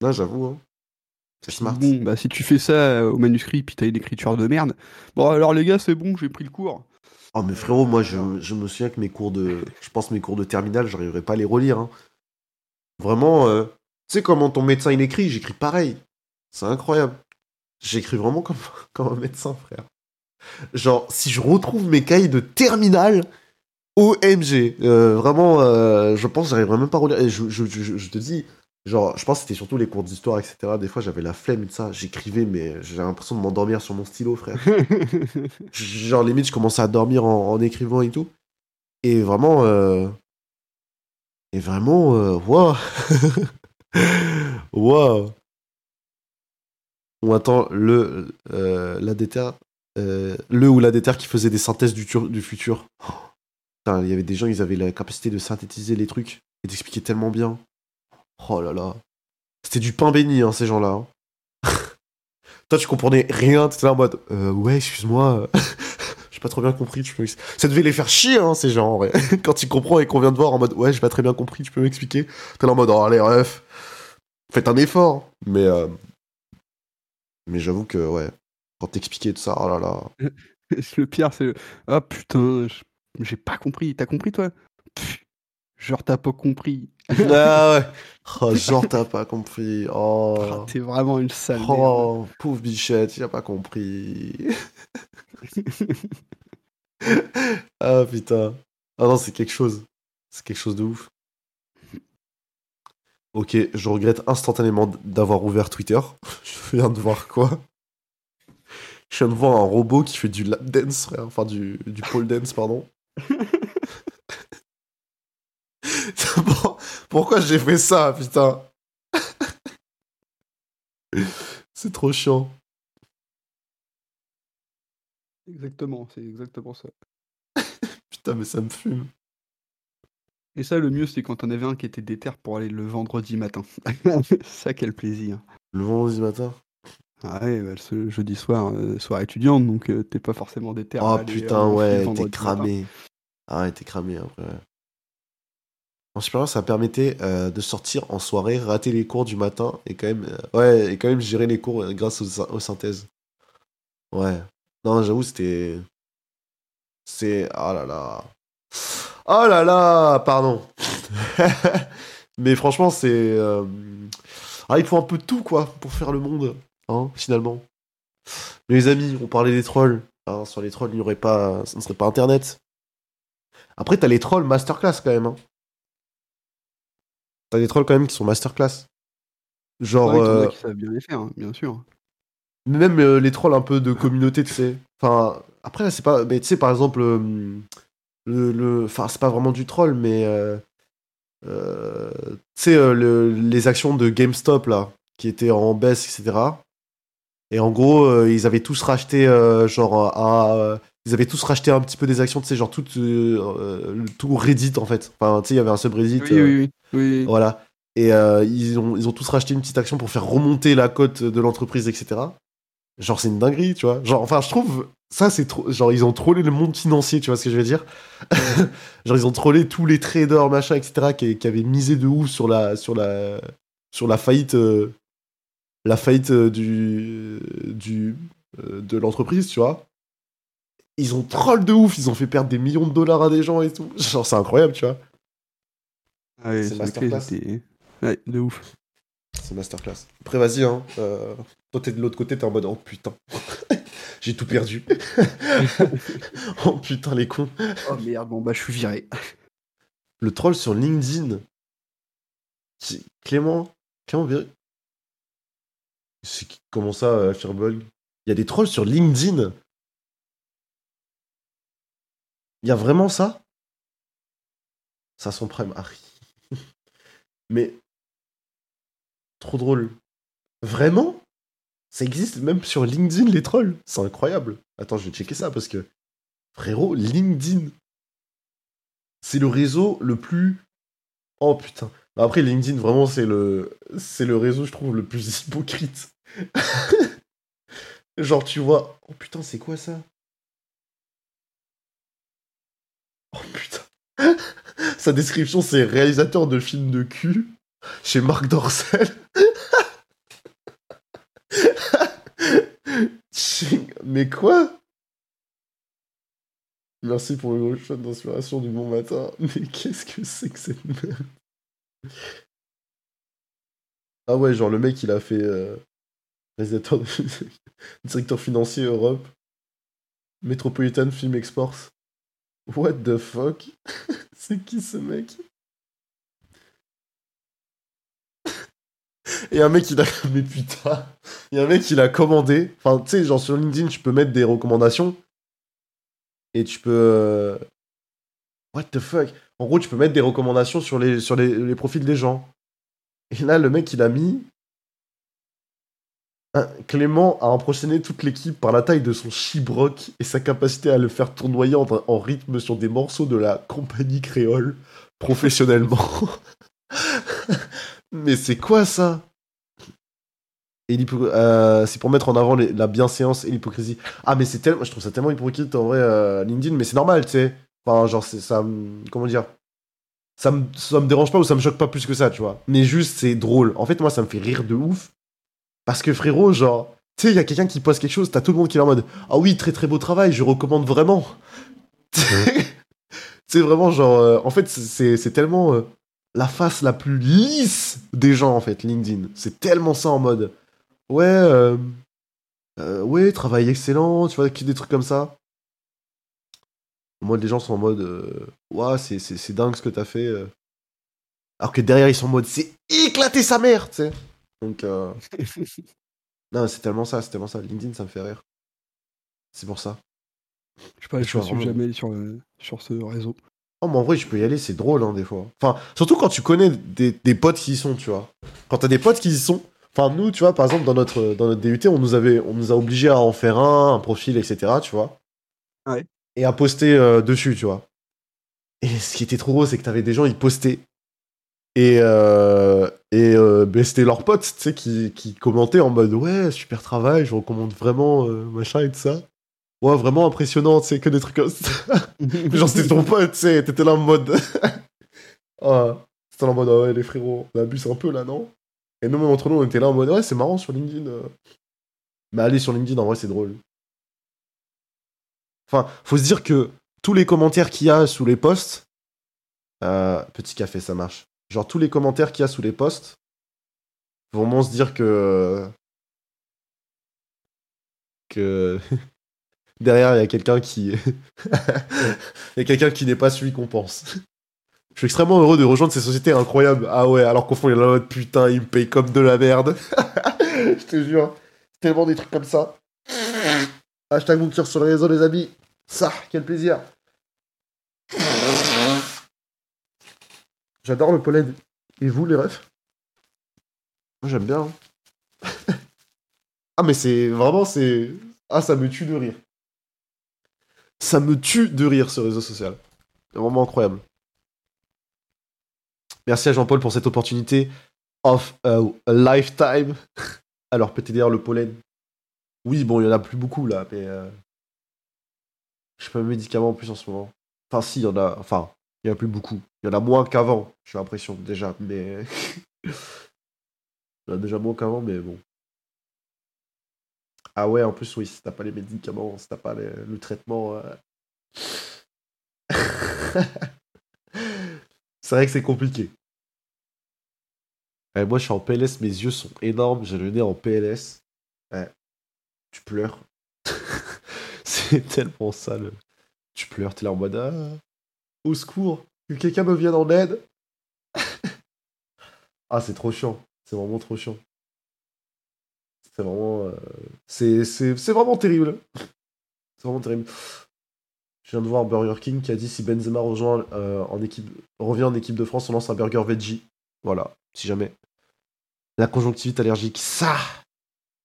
Là, j'avoue. Hein. C'est smart. Bon, bah si tu fais ça euh, au manuscrit puis t'as une écriture de merde. Bon alors les gars, c'est bon, j'ai pris le cours. Oh mais frérot, moi je, je me souviens que mes cours de. Je pense mes cours de terminale, j'arriverais pas à les relire. hein. Vraiment, euh, tu sais comment ton médecin il écrit, j'écris pareil. C'est incroyable. J'écris vraiment comme, [LAUGHS] comme un médecin, frère. Genre, si je retrouve mes cahiers de terminale, OMG. Euh, vraiment, euh, je pense que j'arriverais même pas à relire. Et je, je, je, je te dis, genre, je pense que c'était surtout les cours d'histoire, etc. Des fois, j'avais la flemme et tout ça. J'écrivais, mais j'ai l'impression de m'endormir sur mon stylo, frère. [LAUGHS] Genre, limite, je commençais à dormir en, en écrivant et tout. Et vraiment, euh... et vraiment, waouh, [LAUGHS] waouh. Ou attends, le, euh, euh, le ou la déter qui faisait des synthèses du, tur- du futur. [GASPS] Il y avait des gens, ils avaient la capacité de synthétiser les trucs et d'expliquer tellement bien. Oh là là. C'était du pain béni, hein, ces gens-là. hein. [LAUGHS] Toi, tu comprenais rien, t'étais là en mode, euh, ouais, excuse-moi. [LAUGHS] J'ai pas trop bien compris, tu peux Ça devait les faire chier, hein, ces gens, en vrai. [LAUGHS] Quand tu comprends et qu'on vient de voir en mode, ouais, j'ai pas très bien compris, tu peux m'expliquer. T'es là en mode, oh, allez, ref. Faites un effort. Mais, euh, mais j'avoue que, ouais, quand t'expliquais tout ça, oh là là. [LAUGHS] le pire, c'est. Ah putain, j'ai pas compris. T'as compris toi? Pff, Genre t'as pas compris. ah ouais. Oh, genre, t'as pas compris. Oh. Ah, T'es vraiment une sale. merde. Oh, pauvre bichette, il a pas compris. [LAUGHS] ah putain. Ah non, c'est quelque chose. C'est quelque chose de ouf. Ok, je regrette instantanément d'avoir ouvert Twitter. [LAUGHS] Je viens de voir quoi? Je viens de voir un robot qui fait du lap dance, frère. Enfin, du, du pole dance, pardon. [LAUGHS] Pour- Pourquoi j'ai fait ça, putain? [LAUGHS] C'est trop chiant. Exactement, c'est exactement ça. Putain, mais ça me fume. Et ça, le mieux, c'est quand on avait un qui était déter pour aller le vendredi matin. [LAUGHS] ça, quel plaisir. Le vendredi matin? Ah ouais, bah, ce jeudi soir, euh, soirée étudiante, donc euh, t'es pas forcément déter. Oh putain, euh, ouais, t'es matin. cramé. Ah ouais, t'es cramé après. En supérieur, ça permettait euh, de sortir en soirée, rater les cours du matin et quand même, ouais, et quand même gérer les cours grâce aux, sy- aux synthèses. Ouais. Non, j'avoue, c'était. C'est. Oh là là. Oh là là, pardon. [LAUGHS] Mais franchement, c'est. euh, Ah, il faut un peu de tout, quoi, pour faire le monde, hein, finalement. Mais les amis, on parlait des trolls. Hein, sans les trolls, il n'y aurait pas. Ça ne serait pas Internet. Après, t'as les trolls masterclass quand même. Hein. T'as des trolls quand même qui sont masterclass. Genre. a euh, qui savent bien les faire, hein, bien sûr. mais même euh, les trolls un peu de communauté, tu sais. Enfin, après, là, c'est pas. Mais tu sais, par exemple, le. le- Enfin, c'est pas vraiment du troll, mais. euh, euh, tu sais, euh, le- les actions de GameStop, là, qui étaient en baisse, etc. Et en gros, ils avaient tous racheté, genre, à. ils avaient tous racheté un petit peu des actions, tu sais, genre tout, tout Reddit, en fait. Enfin, tu sais, il y avait un subreddit. Oui, oui, oui. oui. voilà. Et ils, ont, ils ont tous racheté une petite action pour faire remonter la cote de l'entreprise, etc. Genre, c'est une dinguerie, tu vois. Genre, enfin, je trouve, ça, c'est trop. Genre, ils ont trollé le monde financier, tu vois ce que je veux dire? [LAUGHS] Genre, ils ont trollé tous les traders, machin, etc., qui, qui avaient misé de ouf sur la, sur la, sur la faillite, euh, la faillite euh, du, du, euh, de l'entreprise, tu vois. Ils ont troll de ouf, ils ont fait perdre des millions de dollars à des gens et tout. [LAUGHS] Genre, c'est incroyable, tu vois. Ah ouais, c'est masterclass. c'était- Ouais, de ouf. C'est masterclass. Après, vas-y, hein. toi, t'es de l'autre côté, t'es en mode oh putain, [LAUGHS] j'ai tout perdu. [LAUGHS] oh putain, les cons. Oh merde, bon bah je suis viré. Le troll sur LinkedIn. Clément Clément Véry C'est Comment ça, euh, Firebug? Il y a des trolls sur LinkedIn Il y a vraiment ça? Ça son prime, Harry. [LAUGHS] Mais. Trop drôle. Vraiment? Ça existe même sur LinkedIn, les trolls C'est incroyable. Attends, je vais checker ça parce que. Frérot, LinkedIn. C'est le réseau le plus. Oh putain. Bah, Après, LinkedIn, vraiment, c'est le. C'est le réseau, je trouve, le plus [LAUGHS] hypocrite. Genre, tu vois. Oh putain, c'est quoi ça? Oh putain. [LAUGHS] Sa description, c'est réalisateur de films de cul chez Marc Dorcel. [LAUGHS] Mais quoi? Merci pour le shot d'inspiration du bon matin. [LAUGHS] Mais qu'est-ce que c'est que cette merde? Ah ouais, genre le mec il a fait euh, [LAUGHS] directeur financier Europe, Metropolitan Film Exports. What the fuck? [LAUGHS] C'est qui ce mec? Et un mec il a [LAUGHS] mais putain, un mec il a commandé. Enfin tu sais genre sur LinkedIn tu peux mettre des recommandations et tu peux euh, What the fuck? En gros tu peux mettre des recommandations sur les sur profils des gens. Et là le mec il a mis Clément a impressionné toute l'équipe par la taille de son chibroc et sa capacité à le faire tournoyer en rythme sur des morceaux de la compagnie créole professionnellement. [LAUGHS] Mais c'est quoi ça? Et euh, C'est pour mettre en avant les- la bienséance et l'hypocrisie. Ah mais c'est tellement, je trouve ça tellement hypocrite en vrai euh, LinkedIn, mais c'est normal, tu sais. Enfin genre ça, me- comment dire? Ça me, ça me dérange pas ou ça me choque pas plus que ça, tu vois. Mais juste c'est drôle. En fait moi ça me fait rire de ouf parce que frérot, genre, tu sais, il y a quelqu'un qui poste quelque chose, t'as tout le monde qui est en mode Ah oui, très très beau travail, je recommande vraiment. [LAUGHS] c'est vraiment genre. euh, en fait, c'est c'est tellement euh, la face la plus lisse des gens, en fait, LinkedIn. C'est tellement ça en mode Ouais, euh, euh, ouais, travail excellent, tu vois, des trucs comme ça. Moi, les gens sont en mode euh, Ouah, c'est- dingue ce que t'as fait. euh. Alors que derrière, ils sont en mode C'est éclater sa mère, tu sais. Donc. [LAUGHS] non, c'est tellement ça, c'est tellement ça. LinkedIn, ça me fait rire. C'est pour ça. Je sais pas, Je suis jamais sur, sur ce réseau. Oh, mais en vrai, je peux y aller, c'est drôle, hein, des fois. Enfin, surtout quand tu connais des, des potes qui y sont, tu vois. Quand t'as des potes qui y sont. Enfin, nous, tu vois, par exemple, dans notre, dans notre DUT, on nous, avait, on nous a obligés à en faire un, un profil, etc., tu vois. Ouais. Et à poster euh, dessus, tu vois. Et ce qui était trop gros, c'est que t'avais des gens, ils postaient. Et, euh, et euh, ben, c'était leurs potes, tu sais, qui, qui commentaient en mode Ouais, super travail, je recommande vraiment, euh, machin et tout ça. Ouais, vraiment impressionnant, tu sais, que des trucs comme ça. [LAUGHS] Genre, c'était ton pote, tu sais, t'étais là en mode. [LAUGHS] ah, c'était là en mode, ah ouais, les frérots, on abuse un peu là, non? Et nous, entre nous, on était là en mode, ouais, c'est marrant sur LinkedIn. euh. Mais allez sur LinkedIn, en vrai, c'est drôle. Enfin, faut se dire que tous les commentaires qu'il y a sous les posts. euh, petit café, ça marche. Genre, tous les commentaires qu'il y a sous les posts. Faut vraiment se dire que. Que. [LAUGHS] Derrière, il y a quelqu'un qui. [LAUGHS] Il y a quelqu'un qui n'est pas celui qu'on pense. Je suis extrêmement heureux de rejoindre ces sociétés incroyables. Ah ouais, alors qu'au fond, il y en a l'autre, putain, il me paye comme de la merde. [LAUGHS] Je te jure. Tellement des trucs comme ça. Hashtag Mounture sur les réseaux, les amis. Ça, quel plaisir. J'adore le pollen. Et vous, les refs? Moi, j'aime bien. hein. [LAUGHS] ah, mais c'est vraiment, c'est. Ah, ça me tue de rire. Ça me tue de rire, ce réseau social. C'est vraiment incroyable. Merci à Jean-Paul pour cette opportunité of a, lifetime. [LAUGHS] Alors, PTDR, le pollen. Oui, bon, il y en a plus beaucoup là, mais. Euh... Je sais pas, médicaments en plus en ce moment. Enfin, si, il y en a. Enfin, il y en a plus beaucoup. Il y en a moins qu'avant, j'ai l'impression, déjà, mais. [LAUGHS] il y en a déjà moins qu'avant, mais bon. Ah ouais, en plus, oui, si t'as pas les médicaments, si t'as pas le traitement. euh. [LAUGHS] c'est vrai que c'est compliqué. Ouais, moi, je suis en PLS, mes yeux sont énormes, j'ai le nez en PLS. Ouais. Tu pleures. [LAUGHS] c'est tellement ça, le... Tu pleures, t'es là en mode ah, Au secours, que quelqu'un me vienne en aide. [LAUGHS] ah, c'est trop chiant. C'est vraiment trop chiant. C'est vraiment. euh, C'est vraiment terrible. [LAUGHS] C'est vraiment terrible. Je viens de voir Burger King qui a dit si Benzema rejoint, euh, revient en équipe de France, on lance un burger veggie. Voilà, si jamais. La conjonctivite allergique, ça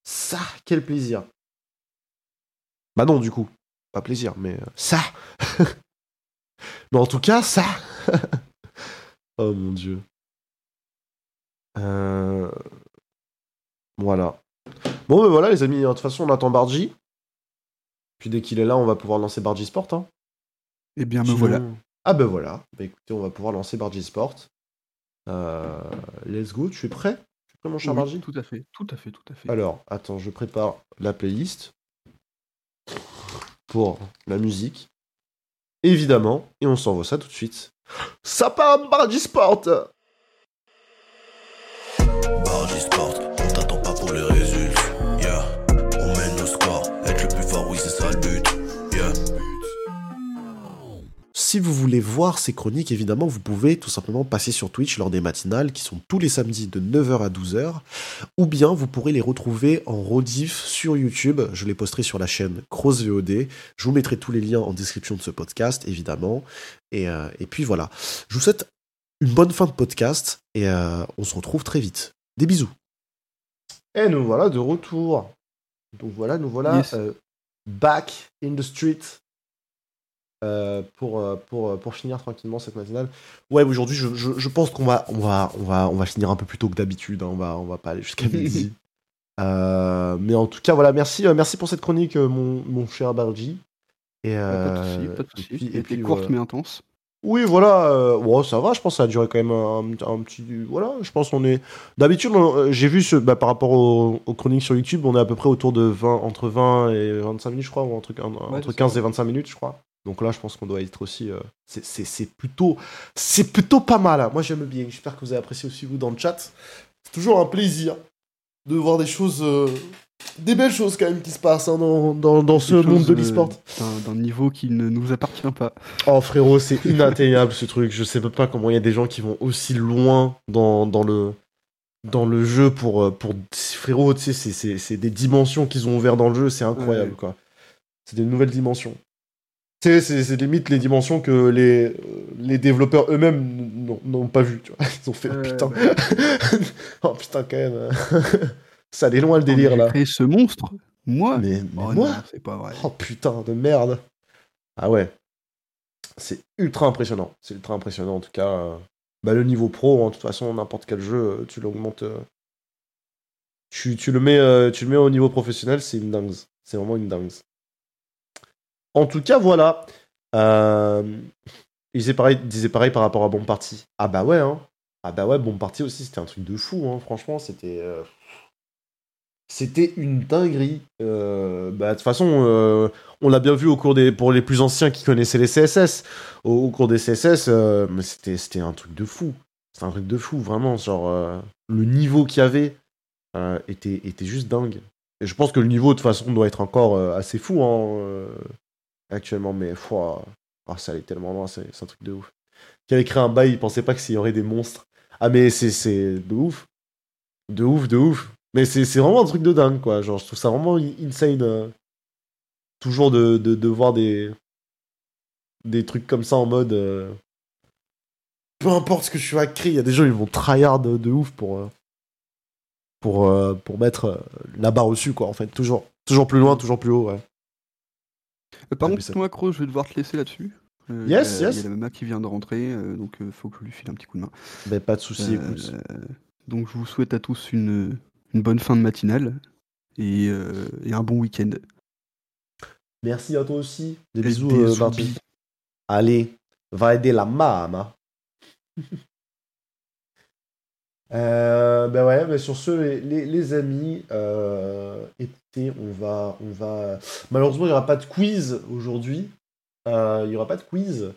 Ça, quel plaisir Bah non, du coup. Pas plaisir, mais euh, ça [LAUGHS] Mais en tout cas, ça [LAUGHS] Oh mon dieu. Euh... Voilà. Bon, ben voilà, les amis. De toute façon, on attend Bargy. Puis dès qu'il est là, on va pouvoir lancer Bargy Sport. Hein. Eh bien, me Sinon- voilà. Ah ben voilà. Bah écoutez, on va pouvoir lancer Bargy Sport. Euh, let's go. Tu es prêt? Tu es prêt, mon cher Oui, tout à fait, tout à fait, tout à fait. Alors, attends, je prépare la playlist. pour la musique. Évidemment, et on s'envoie ça tout de suite. [GASPS] Ça part Sport Si vous voulez voir ces chroniques, évidemment, vous pouvez tout simplement passer sur Twitch lors des matinales qui sont tous les samedis de 9h à 12h, ou bien vous pourrez les retrouver en rediff sur YouTube. Je les posterai sur la chaîne Cross VOD. Je vous mettrai tous les liens en description de ce podcast, évidemment. Et, euh, et puis voilà. Je vous souhaite une bonne fin de podcast et euh, on se retrouve très vite. Des bisous. Et nous voilà de retour. Donc voilà, nous voilà Yes. euh, back in the street euh, pour, euh, pour, euh, pour finir tranquillement cette matinale. Ouais, aujourd'hui, je, je, je pense qu'on va, on va, on va, on va finir un peu plus tôt que d'habitude. hein. On, va, on va pas aller jusqu'à [LAUGHS] midi. Euh, mais en tout cas, voilà, merci, merci pour cette chronique, mon, mon cher Bargy. Et, Pas de soucis, pas de et soucis. puis- et puis, courte mais intense. Oui, voilà. euh, ça va, je pense que ça a duré quand même un, un petit. Voilà, je pense qu'on est. D'habitude, j'ai vu ce, bah, par rapport aux, aux chroniques sur YouTube, on est à peu près autour de 20, entre 20 et 25 minutes, je crois, ou un- entre c'est 15 ça. et 25 minutes, je crois. Donc là, je pense qu'on doit être aussi. euh, c'est- plutôt, c'est plutôt pas mal. hein. Moi, j'aime bien. J'espère que vous avez apprécié aussi vous dans le chat. C'est toujours un plaisir de voir des choses, euh, des belles choses quand même qui se passent hein, dans, dans, dans ce monde de euh, l'e-sport. d'un- D'un niveau qui ne nous appartient pas. Oh frérot, c'est inatteignable ce truc. Je sais même pas comment il y a des gens qui vont aussi loin dans, dans le dans le jeu pour euh, pour frérot. Tu sais, c'est- des dimensions qu'ils ont ouvert dans le jeu. C'est incroyable Ouais. quoi. C'est des nouvelles dimensions. Tu sais, c'est c'est limite les dimensions que les les développeurs eux-mêmes n'ont- pas vu. Tu vois, ils ont fait putain. [LAUGHS] oh putain quand même. [LAUGHS] Ça allait loin le délire là. créé ce monstre, moi. Mais, mais Oh moi. non, c'est pas vrai. Oh putain de merde. Ah ouais. C'est ultra impressionnant. C'est ultra impressionnant en tout cas. Bah, le niveau pro, hein, de toute façon, n'importe quel jeu, euh, tu l'augmentes. euh, Tu, tu le mets, euh, tu le mets au niveau professionnel, c'est une dingue. C'est vraiment une dingue. En tout cas, voilà. Euh, il disait pareil, par rapport à Bon Parti. Ah bah ouais, hein. Ah bah ouais, Bon Parti aussi, c'était un truc de fou, hein. Franchement, c'était. euh, C'était une dinguerie. Euh, bah, de toute façon, euh, on l'a bien vu au cours des. Pour les plus anciens qui connaissaient les CSS, au, cours des CSS, c'était un truc de fou. C'était un truc de fou, vraiment. Genre, le niveau qu'il y avait était, était juste dingue. Et je pense que le niveau, de toute façon, doit être encore assez fou hein, actuellement, mais foi, ah, ça allait tellement loin, c'est un truc de ouf. Qui avait créé un bail, il pensait pas qu'il y aurait des monstres. Ah, mais c'est de ouf. De ouf, de ouf. Mais c'est vraiment un truc de dingue, quoi. Genre, je trouve ça vraiment insane. euh, toujours de, de, de voir des, des trucs comme ça en mode. euh, peu importe ce que je suis à créer, il y a des gens, ils vont tryhard de, ouf pour. euh, pour, pour mettre la barre au-dessus, quoi, en fait. Toujours, toujours plus loin, toujours plus haut, ouais. Euh, Par Ah, contre, ça- moi, Croc, je vais devoir te laisser là-dessus. Euh, Yes, yes. Il y a la mama qui vient de rentrer, euh, donc il faut que je lui file un petit coup de main. Mais pas de soucis, Euh, écoute. donc je vous souhaite à tous une, une bonne fin de matinale et, euh, et un bon week-end. Merci à toi aussi. Des Et bisous, des euh. Allez, va aider la mama. [LAUGHS] Euh, ben ouais, mais sur ce, les, amis, euh, écoutez, on va, on va. Malheureusement, il n'y aura pas de quiz aujourd'hui. Euh, il n'y aura pas de quiz.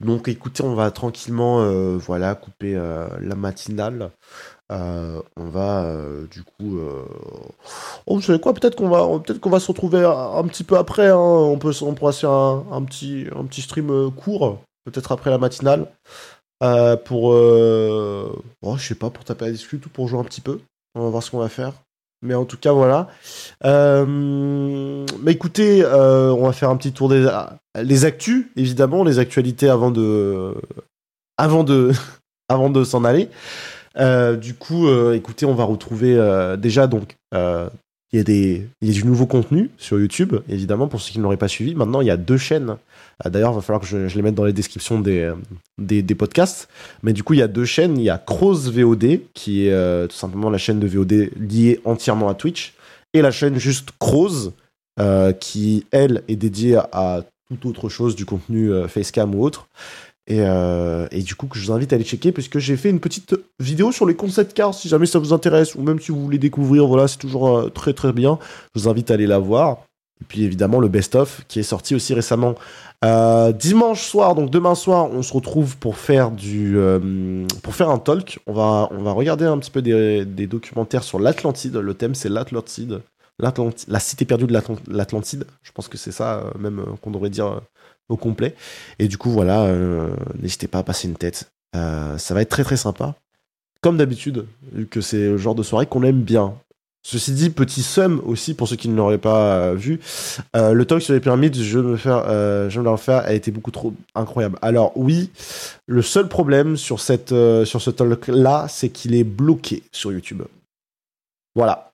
Donc, écoutez, on va tranquillement, euh, voilà, couper euh, la matinale. Euh, on va, du coup. Oh, vous savez quoi Peut-être qu'on va, peut-être qu'on va se retrouver un, petit peu après. hein. On peut, on pourra faire un, petit, un petit stream court, peut-être après la matinale. Euh, pour, euh, oh, je sais pas, pour taper à la discute ou pour jouer un petit peu. On va voir ce qu'on va faire. Mais en tout cas, voilà. Euh, mais écoutez, euh, on va faire un petit tour des les actus, évidemment, les actualités avant de, avant de, [LAUGHS] avant de s'en aller. Du coup, écoutez, on va retrouver déjà donc. il y, a des, il y a du nouveau contenu sur YouTube, évidemment, pour ceux qui ne l'auraient pas suivi. Maintenant, il y a deux chaînes. Euh, D'ailleurs, il va falloir que je, les mette dans les descriptions des, euh, des, podcasts. Mais du coup, il y a deux chaînes. Il y a Cross VOD, qui est euh, tout simplement la chaîne de VOD liée entièrement à Twitch. Et la chaîne juste Cross, qui, elle, est dédiée à, toute autre chose, du contenu Facecam ou autre. Et, du coup, je vous invite à aller checker, puisque j'ai fait une petite vidéo sur les concept cars, si jamais ça vous intéresse, ou même si vous voulez découvrir, voilà, c'est toujours très très bien. Je vous invite à aller la voir. Et puis évidemment le best-of qui est sorti aussi récemment. Euh, dimanche soir, donc demain soir, on se retrouve pour faire du, euh, pour faire un talk. On va, on va regarder un petit peu des, documentaires sur l'Atlantide. Le thème c'est l'Atlantide, L'Atlanti- la cité perdue de l'Atlan- l'Atlantide. Je pense que c'est ça euh, même qu'on devrait dire au complet. Et du coup voilà, n'hésitez pas à passer une tête. Ça va être très très sympa. Comme d'habitude, vu que c'est le genre de soirée qu'on aime bien. Ceci dit, petit sum aussi pour ceux qui ne l'auraient pas euh, vu. Euh, le talk sur les pyramides, je me faire, euh, me le refaire, a été beaucoup trop incroyable. Alors oui, le seul problème sur ce talk là, c'est qu'il est bloqué sur YouTube. Voilà.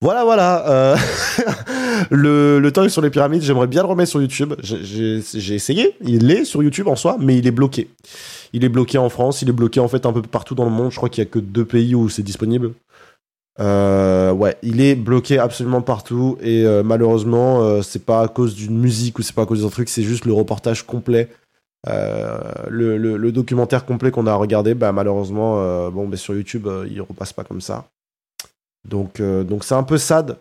Voilà, voilà. [LAUGHS] le, le talk sur les pyramides, j'aimerais bien le remettre sur YouTube. J'ai essayé. Il est sur YouTube en soi, mais il est bloqué. Il est bloqué en France. Il est bloqué en fait un peu partout dans le monde. Je crois qu'il y a que deux pays où c'est disponible. Euh, ouais, il est bloqué absolument partout et euh, malheureusement, euh, c'est pas à cause d'une musique ou c'est pas à cause d'un truc, c'est juste le reportage complet, euh, le, le- le documentaire complet qu'on a regardé. Bah malheureusement, euh, bon, bah, sur YouTube, euh, il repasse pas comme ça. Donc, donc c'est un peu sad.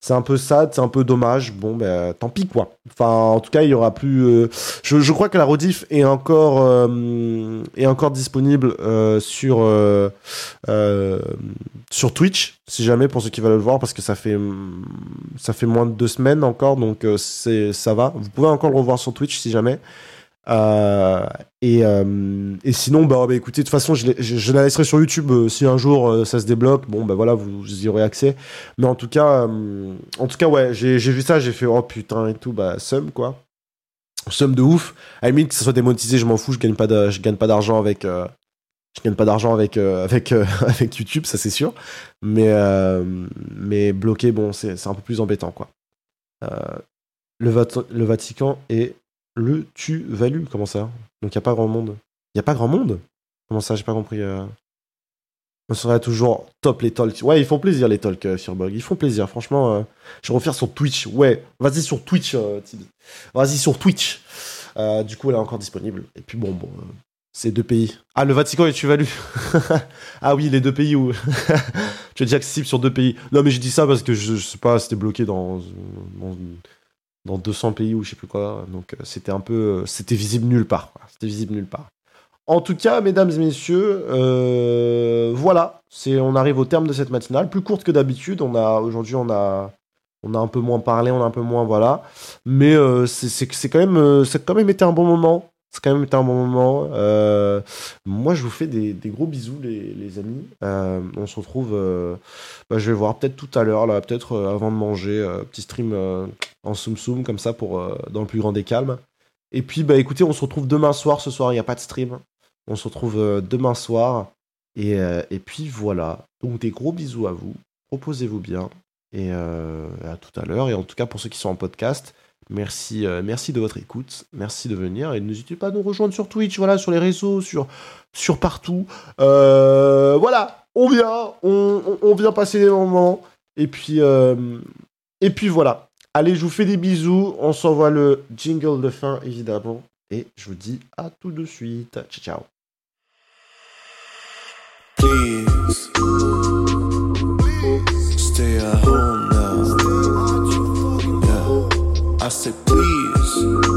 C'est un peu sad, c'est un peu dommage. Bon, ben tant pis quoi. Enfin, en tout cas, il y aura plus. euh, Je, crois que la rediff est encore euh, est encore disponible euh, sur sur Twitch, si jamais pour ceux qui veulent le voir, parce que ça fait ça fait moins de deux semaines encore, donc c'est ça va. Vous pouvez encore le revoir sur Twitch si jamais. Euh, et, euh, et sinon, bah, bah, écoutez, de toute façon, je, la laisserai sur YouTube. euh, si un jour ça se débloque, bon, bah voilà, vous, y aurez accès. Mais en tout cas, en tout cas, ouais, j'ai vu ça, j'ai fait oh putain et tout, bah somme quoi, somme de ouf. À limite que ça soit démonétisé, je m'en fous, je gagne pas, je gagne pas d'argent avec, je gagne pas d'argent avec avec [LAUGHS] avec YouTube, ça c'est sûr. Mais mais bloqué, bon, c'est un peu plus embêtant quoi. Le, le Vatican et le tu-value, comment ça? Donc il y a pas grand monde. Il y a pas grand monde? Comment ça, j'ai pas compris. euh. On serait toujours top les talks. Ouais, ils font plaisir les talks, euh, Firebug. Ils font plaisir, franchement. euh, Je vais refaire sur Twitch. Ouais, vas-y sur Twitch, euh, Tibbs. Vas-y sur Twitch. Du coup, elle est encore disponible. Et puis bon, bon, c'est deux pays. Ah, le Vatican et tu valu. [LAUGHS] ah oui, les deux pays où [LAUGHS] tu es déjà accessible sur deux pays. Non, mais je dis ça parce que je, sais pas, c'était bloqué dans dans 200 pays ou je sais plus quoi. Donc euh, c'était un peu, euh, c'était visible nulle part. C'était visible nulle part. En tout cas, mesdames et messieurs, euh, voilà, c'est, on arrive au terme de cette matinale, plus courte que d'habitude. On a aujourd'hui, on a, on a un peu moins parlé, on a un peu moins, voilà. Mais c'est, quand même, euh, c'est quand même été un bon moment. C'est quand même été un bon moment. Euh, moi, je vous fais des, gros bisous, les, amis. Euh, on se retrouve. euh, bah, je vais voir peut-être tout à l'heure, peut-être avant de manger, petit stream en soum soum comme ça pour dans le plus grand des calmes. Et puis bah écoutez, on se retrouve demain soir. Ce soir, il n'y a pas de stream. On se retrouve demain soir. Et, et puis voilà. Donc des gros bisous à vous. Reposez-vous bien. Et à tout à l'heure. Et en tout cas, pour ceux qui sont en podcast, merci, euh, merci de votre écoute. Merci de venir. Et n'hésitez pas à nous rejoindre sur Twitch, voilà, sur les réseaux, sur, sur partout. Euh, voilà. On vient, on, vient passer des moments. Et puis, euh, et puis voilà. Allez, je vous fais des bisous. On s'envoie le jingle de fin, évidemment. Et je vous dis à tout de suite. Ciao, ciao. Stay I said, please.